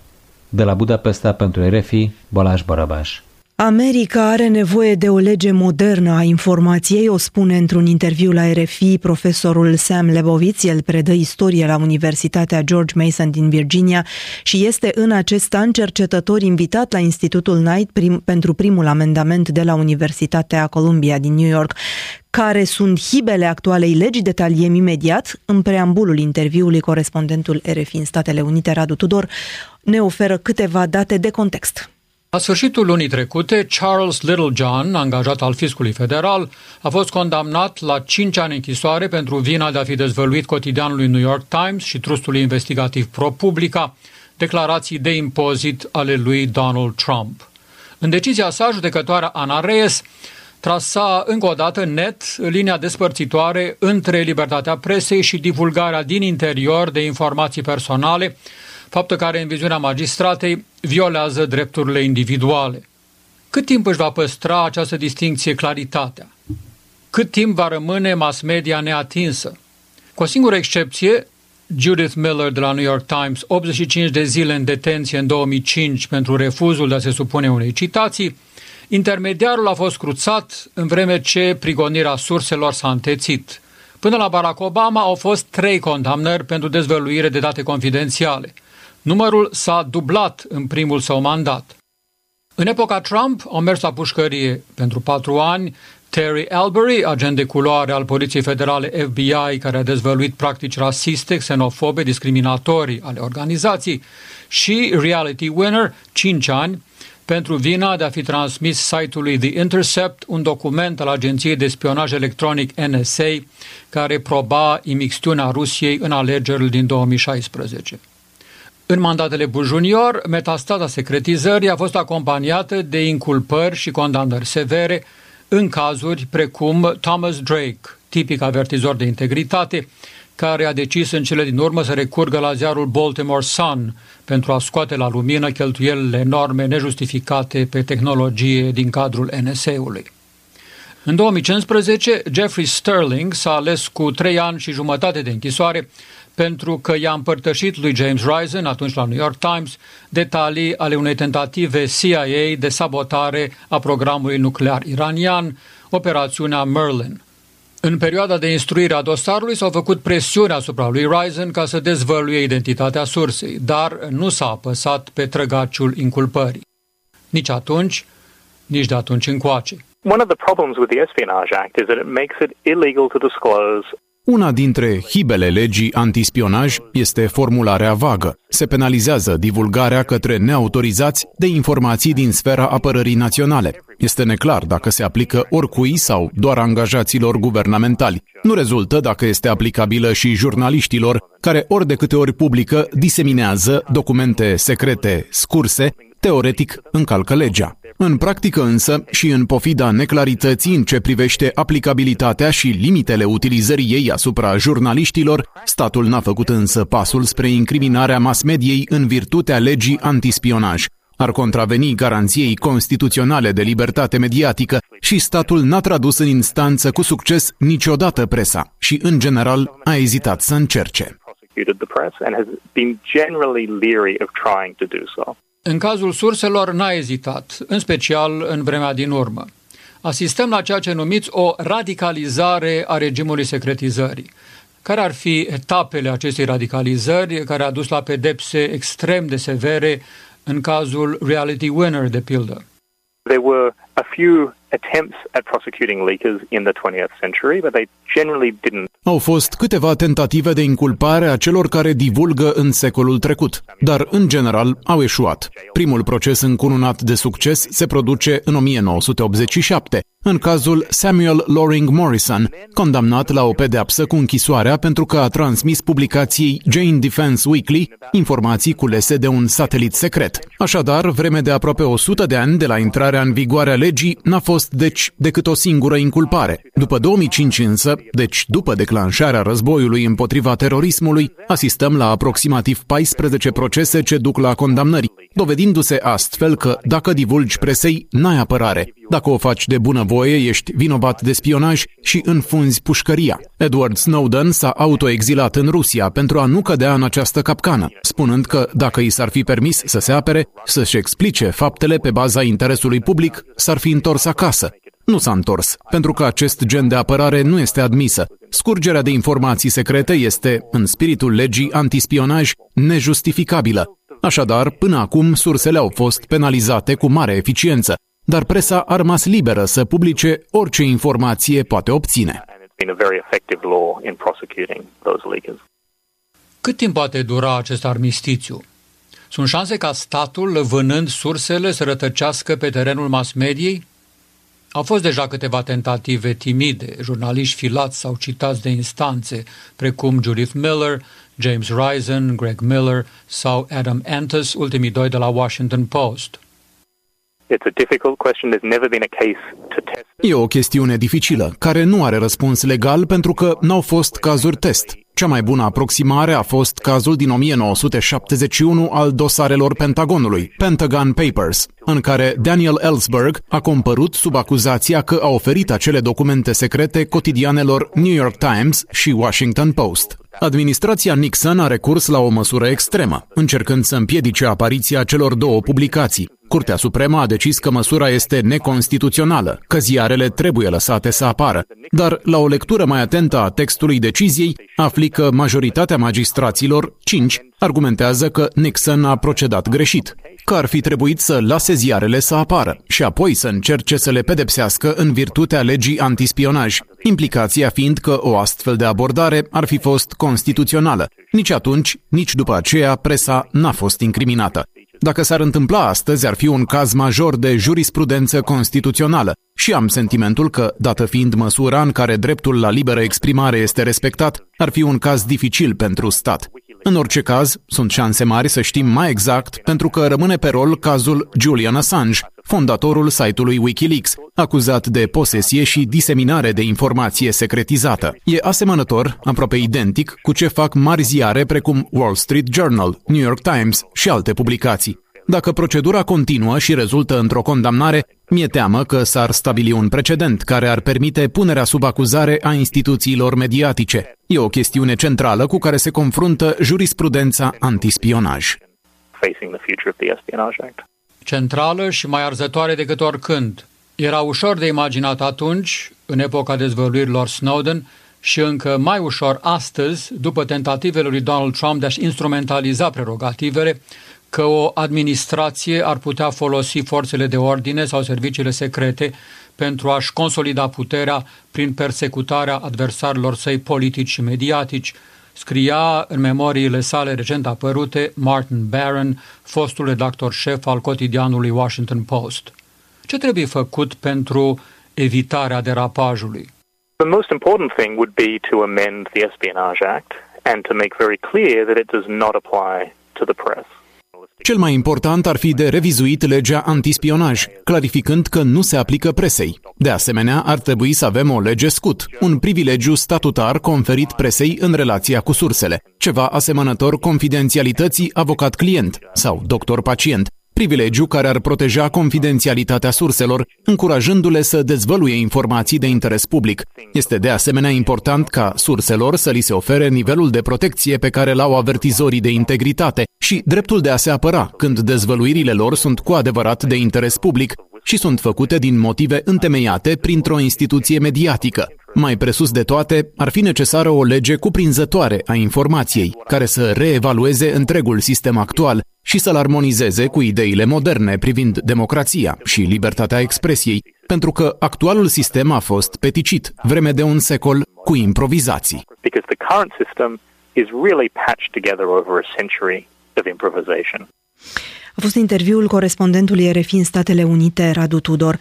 De la Budapesta pentru RFI, Balázs Barabás. America are nevoie de o lege modernă a informației, o spune într-un interviu la RFI profesorul Sam Lebovitz. El predă istorie la Universitatea George Mason din Virginia și este în acest an cercetător invitat la Institutul Knight prim, pentru primul amendament de la Universitatea Columbia din New York. Care sunt hibele actualei legi? Detaliem imediat. În preambulul interviului, corespondentul RFI în Statele Unite, Radu Tudor, ne oferă câteva date de context. La sfârșitul lunii trecute, Charles Littlejohn, angajat al fiscului federal, a fost condamnat la 5 ani închisoare pentru vina de a fi dezvăluit cotidianului New York Times și trustului investigativ ProPublica declarații de impozit ale lui Donald Trump. În decizia sa, judecătoarea Ana Reyes trasa încă o dată net linia despărțitoare între libertatea presei și divulgarea din interior de informații personale, faptul care, în viziunea magistratei, violează drepturile individuale. Cât timp își va păstra această distinție claritatea? Cât timp va rămâne mass media neatinsă? Cu o singură excepție, Judith Miller de la New York Times, 85 de zile în detenție în 2005 pentru refuzul de a se supune unei citații, intermediarul a fost cruțat în vreme ce prigonirea surselor s-a întețit. Până la Barack Obama au fost trei condamnări pentru dezvăluire de date confidențiale – Numărul s-a dublat în primul său mandat. În epoca Trump au mers la pușcărie pentru patru ani Terry Albury, agent de culoare al Poliției Federale FBI, care a dezvăluit practici rasiste, xenofobe, discriminatorii ale organizației, și Reality Winner, 5 ani, pentru vina de a fi transmis site-ului The Intercept un document al Agenției de Spionaj Electronic NSA care proba imixtiunea Rusiei în alegerile din 2016. În mandatele Bush Junior, metastaza secretizării a fost acompaniată de inculpări și condamnări severe în cazuri precum Thomas Drake, tipic avertizor de integritate, care a decis în cele din urmă să recurgă la ziarul Baltimore Sun pentru a scoate la lumină cheltuielile enorme nejustificate pe tehnologie din cadrul NSA-ului. În 2015, Jeffrey Sterling s-a ales cu trei ani și jumătate de închisoare pentru că i-a împărtășit lui James Risen, atunci la New York Times, detalii ale unei tentative CIA de sabotare a programului nuclear iranian, operațiunea Merlin. În perioada de instruire a dosarului s-au făcut presiuni asupra lui Risen ca să dezvăluie identitatea sursei, dar nu s-a apăsat pe trăgaciul inculpării. Nici atunci, nici de atunci încoace. One of the problems with the Espionage Act is that it makes it illegal to disclose una dintre hibele legii antispionaj este formularea vagă. Se penalizează divulgarea către neautorizați de informații din sfera apărării naționale. Este neclar dacă se aplică oricui sau doar angajaților guvernamentali. Nu rezultă dacă este aplicabilă și jurnaliștilor, care ori de câte ori publică, diseminează documente secrete scurse, teoretic încalcă legea. În practică însă, și în pofida neclarității în ce privește aplicabilitatea și limitele utilizării ei asupra jurnaliștilor, statul n-a făcut însă pasul spre incriminarea mass-mediei în virtutea legii antispionaj. Ar contraveni garanției constituționale de libertate mediatică și statul n-a tradus în instanță cu succes niciodată presa și, în general, a ezitat să încerce. În cazul surselor n-a ezitat, în special în vremea din urmă. Asistăm la ceea ce numiți o radicalizare a regimului secretizării. Care ar fi etapele acestei radicalizări care a dus la pedepse extrem de severe în cazul Reality Winner, de pildă? There were a few attempts at prosecuting leakers in the 20th century, but they generally didn't. Au fost câteva tentative de inculpare a celor care divulgă în secolul trecut, dar în general au eșuat. Primul proces încununat de succes se produce în 1987, în cazul Samuel Loring Morrison, condamnat la o pedeapsă cu închisoarea pentru că a transmis publicației Jane Defense Weekly informații culese de un satelit secret. Așadar, vreme de aproape 100 de ani de la intrarea în vigoare a legii, n-a fost, deci, decât o singură inculpare. După 2005 însă, deci după declanșarea războiului împotriva terorismului, asistăm la aproximativ 14 procese ce duc la condamnări, dovedindu-se astfel că dacă divulgi presei, n-ai apărare. Dacă o faci de bunăvoie, ești vinovat de spionaj și înfunzi pușcăria. Edward Snowden s-a autoexilat în Rusia pentru a nu cădea în această capcană, spunând că dacă i s-ar fi permis să se apere, să-și explice faptele pe baza interesului public, s-ar fi întors acasă. Nu s-a întors, pentru că acest gen de apărare nu este admisă. Scurgerea de informații secrete este, în spiritul legii antispionaj, nejustificabilă. Așadar, până acum, sursele au fost penalizate cu mare eficiență, dar presa a rămas liberă să publice orice informație poate obține. Cât timp poate dura acest armistițiu? Sunt șanse ca statul, vânând sursele, să rătăcească pe terenul mass mediei? Au fost deja câteva tentative timide, jurnaliști filați sau citați de instanțe, precum Judith Miller, James Risen, Greg Miller sau Adam Antus, ultimii doi de la Washington Post. E o chestiune dificilă, care nu are răspuns legal pentru că n-au fost cazuri test. Cea mai bună aproximare a fost cazul din 1971 al dosarelor Pentagonului, Pentagon Papers, în care Daniel Ellsberg a compărut sub acuzația că a oferit acele documente secrete cotidianelor New York Times și Washington Post. Administrația Nixon a recurs la o măsură extremă, încercând să împiedice apariția celor două publicații. Curtea Supremă a decis că măsura este neconstituțională, că ziarele trebuie lăsate să apară, dar la o lectură mai atentă a textului deciziei, afli că majoritatea magistraților, 5, argumentează că Nixon a procedat greșit, că ar fi trebuit să lase ziarele să apară și apoi să încerce să le pedepsească în virtutea legii antispionaj, implicația fiind că o astfel de abordare ar fi fost constituțională. Nici atunci, nici după aceea, presa n-a fost incriminată. Dacă s-ar întâmpla astăzi, ar fi un caz major de jurisprudență constituțională și am sentimentul că, dată fiind măsura în care dreptul la liberă exprimare este respectat, ar fi un caz dificil pentru stat. În orice caz, sunt șanse mari să știm mai exact pentru că rămâne pe rol cazul Julian Assange, fondatorul site-ului Wikileaks, acuzat de posesie și diseminare de informație secretizată. E asemănător, aproape identic, cu ce fac mari ziare precum Wall Street Journal, New York Times și alte publicații. Dacă procedura continuă și rezultă într-o condamnare, mi-e teamă că s-ar stabili un precedent care ar permite punerea sub acuzare a instituțiilor mediatice. E o chestiune centrală cu care se confruntă jurisprudența antispionaj. Centrală și mai arzătoare decât oricând. Era ușor de imaginat atunci, în epoca dezvăluirilor Snowden, și încă mai ușor astăzi, după tentativele lui Donald Trump de a-și instrumentaliza prerogativele, că o administrație ar putea folosi forțele de ordine sau serviciile secrete pentru a-și consolida puterea prin persecutarea adversarilor săi politici și mediatici, scria în memoriile sale recent apărute Martin Barron, fostul redactor șef al cotidianului Washington Post. Ce trebuie făcut pentru evitarea derapajului? The most important thing would be to amend the Espionage Act and to make very clear that it does not apply to the press. Cel mai important ar fi de revizuit legea antispionaj, clarificând că nu se aplică presei. De asemenea, ar trebui să avem o lege scut, un privilegiu statutar conferit presei în relația cu sursele, ceva asemănător confidențialității avocat-client sau doctor-pacient, privilegiu care ar proteja confidențialitatea surselor, încurajându-le să dezvăluie informații de interes public. Este de asemenea important ca surselor să li se ofere nivelul de protecție pe care l-au avertizorii de integritate și dreptul de a se apăra când dezvăluirile lor sunt cu adevărat de interes public și sunt făcute din motive întemeiate printr-o instituție mediatică. Mai presus de toate, ar fi necesară o lege cuprinzătoare a informației, care să reevalueze întregul sistem actual și să-l armonizeze cu ideile moderne privind democrația și libertatea expresiei, pentru că actualul sistem a fost peticit vreme de un secol cu improvizații. A fost interviul corespondentului RFI în Statele Unite, Radu Tudor.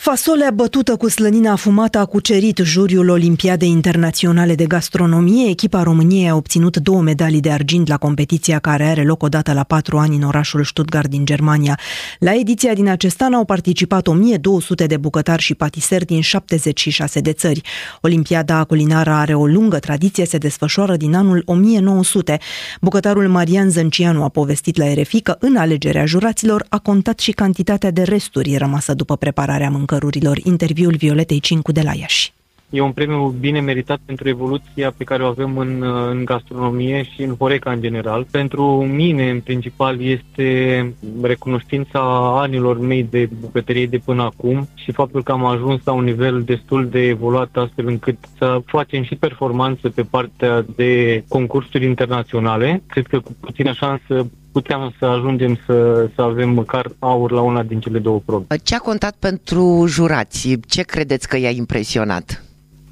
Fasolea bătută cu slănina afumată a cucerit juriul Olimpiadei Internaționale de Gastronomie. Echipa României a obținut două medalii de argint la competiția care are loc odată la patru ani în orașul Stuttgart din Germania. La ediția din acest an au participat 1200 de bucătari și patiseri din 76 de țări. Olimpiada culinară are o lungă tradiție, se desfășoară din anul 1900. Bucătarul Marian Zăncianu a povestit la RFI că în alegerea juraților a contat și cantitatea de resturi rămasă după prepararea mâncării mâncărurilor. Interviul Violetei Cincu de la Iași. E un premiu bine meritat pentru evoluția pe care o avem în, în gastronomie și în Horeca în general. Pentru mine, în principal, este recunoștința anilor mei de bucătărie de până acum și faptul că am ajuns la un nivel destul de evoluat astfel încât să facem și performanță pe partea de concursuri internaționale. Cred că cu puțină șansă puteam să ajungem să, să avem măcar aur la una din cele două probe. Ce a contat pentru jurați? Ce credeți că i-a impresionat?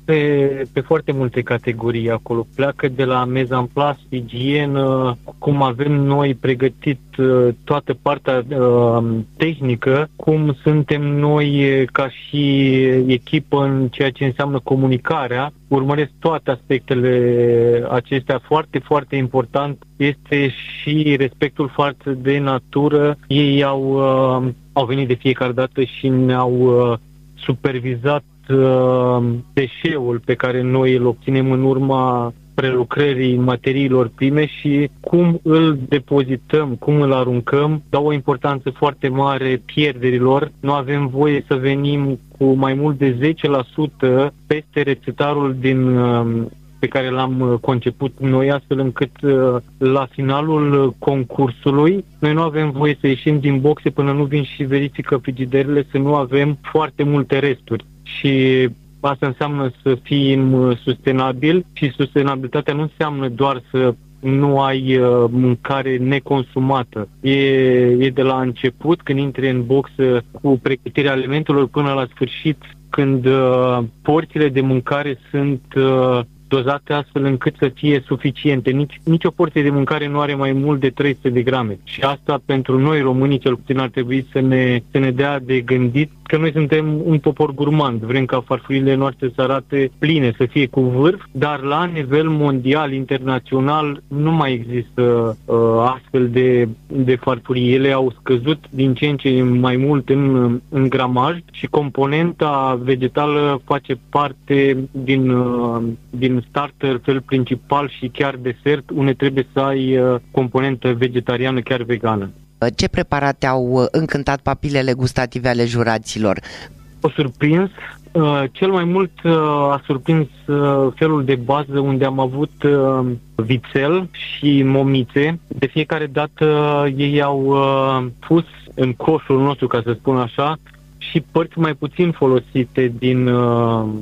Pe, pe foarte multe categorii acolo. Pleacă de la meza în plas, igienă, cum avem noi pregătit uh, toată partea uh, tehnică, cum suntem noi ca și echipă în ceea ce înseamnă comunicarea. Urmăresc toate aspectele acestea. Foarte, foarte important este și respectul față de natură. Ei au, uh, au venit de fiecare dată și ne-au uh, supervizat uh, deșeul pe care noi îl obținem în urma prelucrării materiilor prime și cum îl depozităm, cum îl aruncăm, dau o importanță foarte mare pierderilor. Nu avem voie să venim cu mai mult de 10% peste rețetarul din uh, pe care l-am conceput noi, astfel încât uh, la finalul concursului noi nu avem voie să ieșim din boxe până nu vin și verifică frigiderile să nu avem foarte multe resturi și asta înseamnă să fim sustenabil și sustenabilitatea nu înseamnă doar să nu ai uh, mâncare neconsumată. E, e de la început, când intri în boxă cu pregătirea alimentelor până la sfârșit, când uh, porțiile de mâncare sunt uh, dozate astfel încât să fie suficiente. Nici, nici o porție de mâncare nu are mai mult de 300 de grame. Și asta pentru noi românii cel puțin ar trebui să ne, să ne dea de gândit că noi suntem un popor gurmand. Vrem ca farfurile noastre să arate pline, să fie cu vârf, dar la nivel mondial, internațional, nu mai există uh, astfel de, de farfurii. Ele au scăzut din ce în ce mai mult în, în gramaj și componenta vegetală face parte din, uh, din starter, fel principal și chiar desert, unde trebuie să ai uh, componentă vegetariană, chiar vegană. Ce preparate au uh, încântat papilele gustative ale juraților? O surprins. Uh, cel mai mult uh, a surprins felul de bază unde am avut vițel și momițe. De fiecare dată ei au pus în coșul nostru, ca să spun așa, și părți mai puțin folosite din,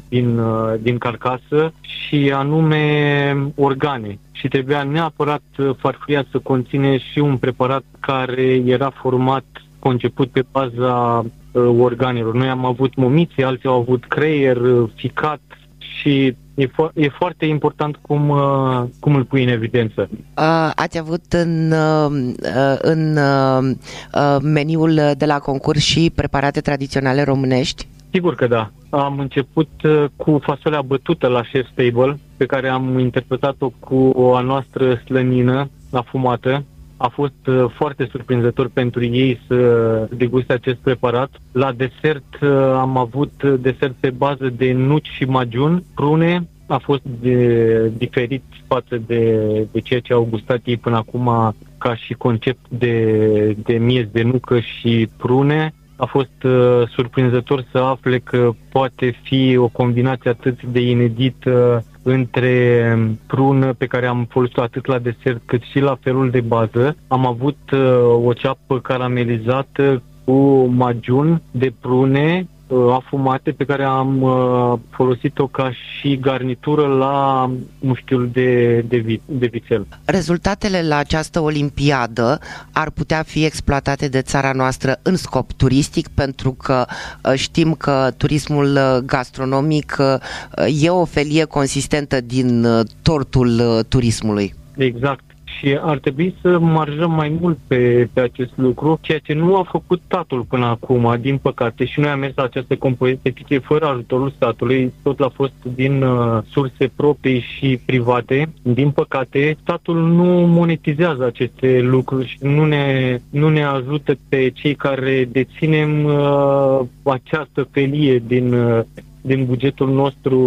din, din carcasă și anume organe. Și trebuia neapărat farfuria să conține și un preparat care era format, conceput pe baza organelor. Noi am avut momițe, alții au avut creier, ficat și e, fo- e foarte important cum, uh, cum îl pui în evidență. Uh, ați avut în, uh, în uh, meniul de la concurs și preparate tradiționale românești? Sigur că da. Am început uh, cu fasolea bătută la Chef Stable, pe care am interpretat-o cu a noastră slănină afumată. A fost uh, foarte surprinzător pentru ei să deguste acest preparat. La desert uh, am avut desert pe bază de nuci și magiun, prune. A fost de, diferit față de, de ceea ce au gustat ei până acum ca și concept de, de miez de nucă și prune a fost uh, surprinzător să afle că poate fi o combinație atât de inedită între prună pe care am folosit-o atât la desert cât și la felul de bază. Am avut uh, o ceapă caramelizată cu magiun de prune Uh, afumate pe care am uh, folosit-o ca și garnitură la mușchiul de, de, vi, de vițel. Rezultatele la această olimpiadă ar putea fi exploatate de țara noastră în scop turistic pentru că uh, știm că turismul gastronomic e o felie consistentă din tortul turismului. Exact și ar trebui să marjăm mai mult pe, pe acest lucru, ceea ce nu a făcut statul până acum, din păcate, și noi am mers la această competiție fără ajutorul statului, tot a fost din uh, surse proprii și private. Din păcate, statul nu monetizează aceste lucruri și nu ne, nu ne ajută pe cei care deținem uh, această felie din uh, din bugetul nostru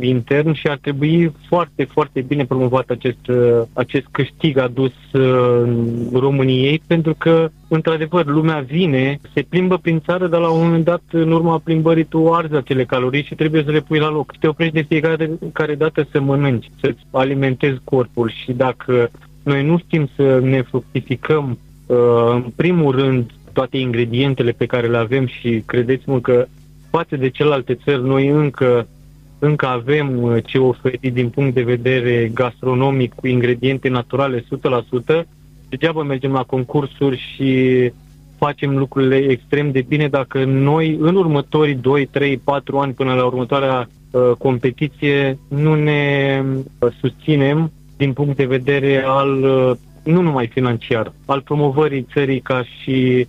intern și ar trebui foarte, foarte bine promovat acest, acest câștig adus uh, României, pentru că, într-adevăr, lumea vine, se plimbă prin țară, dar la un moment dat, în urma plimbării, tu arzi acele calorii și trebuie să le pui la loc. Te oprești de fiecare care dată să mănânci, să-ți alimentezi corpul și dacă noi nu știm să ne fructificăm, uh, în primul rând, toate ingredientele pe care le avem și credeți-mă că față de celelalte țări, noi încă, încă avem uh, ce oferi din punct de vedere gastronomic cu ingrediente naturale 100%. Degeaba mergem la concursuri și facem lucrurile extrem de bine dacă noi în următorii 2, 3, 4 ani până la următoarea uh, competiție nu ne uh, susținem din punct de vedere al uh, nu numai financiar, al promovării țării ca și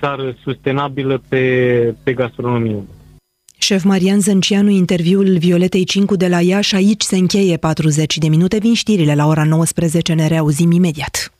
țară sustenabilă pe, pe gastronomie. Șef Marian Zâncianu, interviul Violetei Cincu de la Iași, aici se încheie 40 de minute, vin știrile la ora 19, ne reauzim imediat.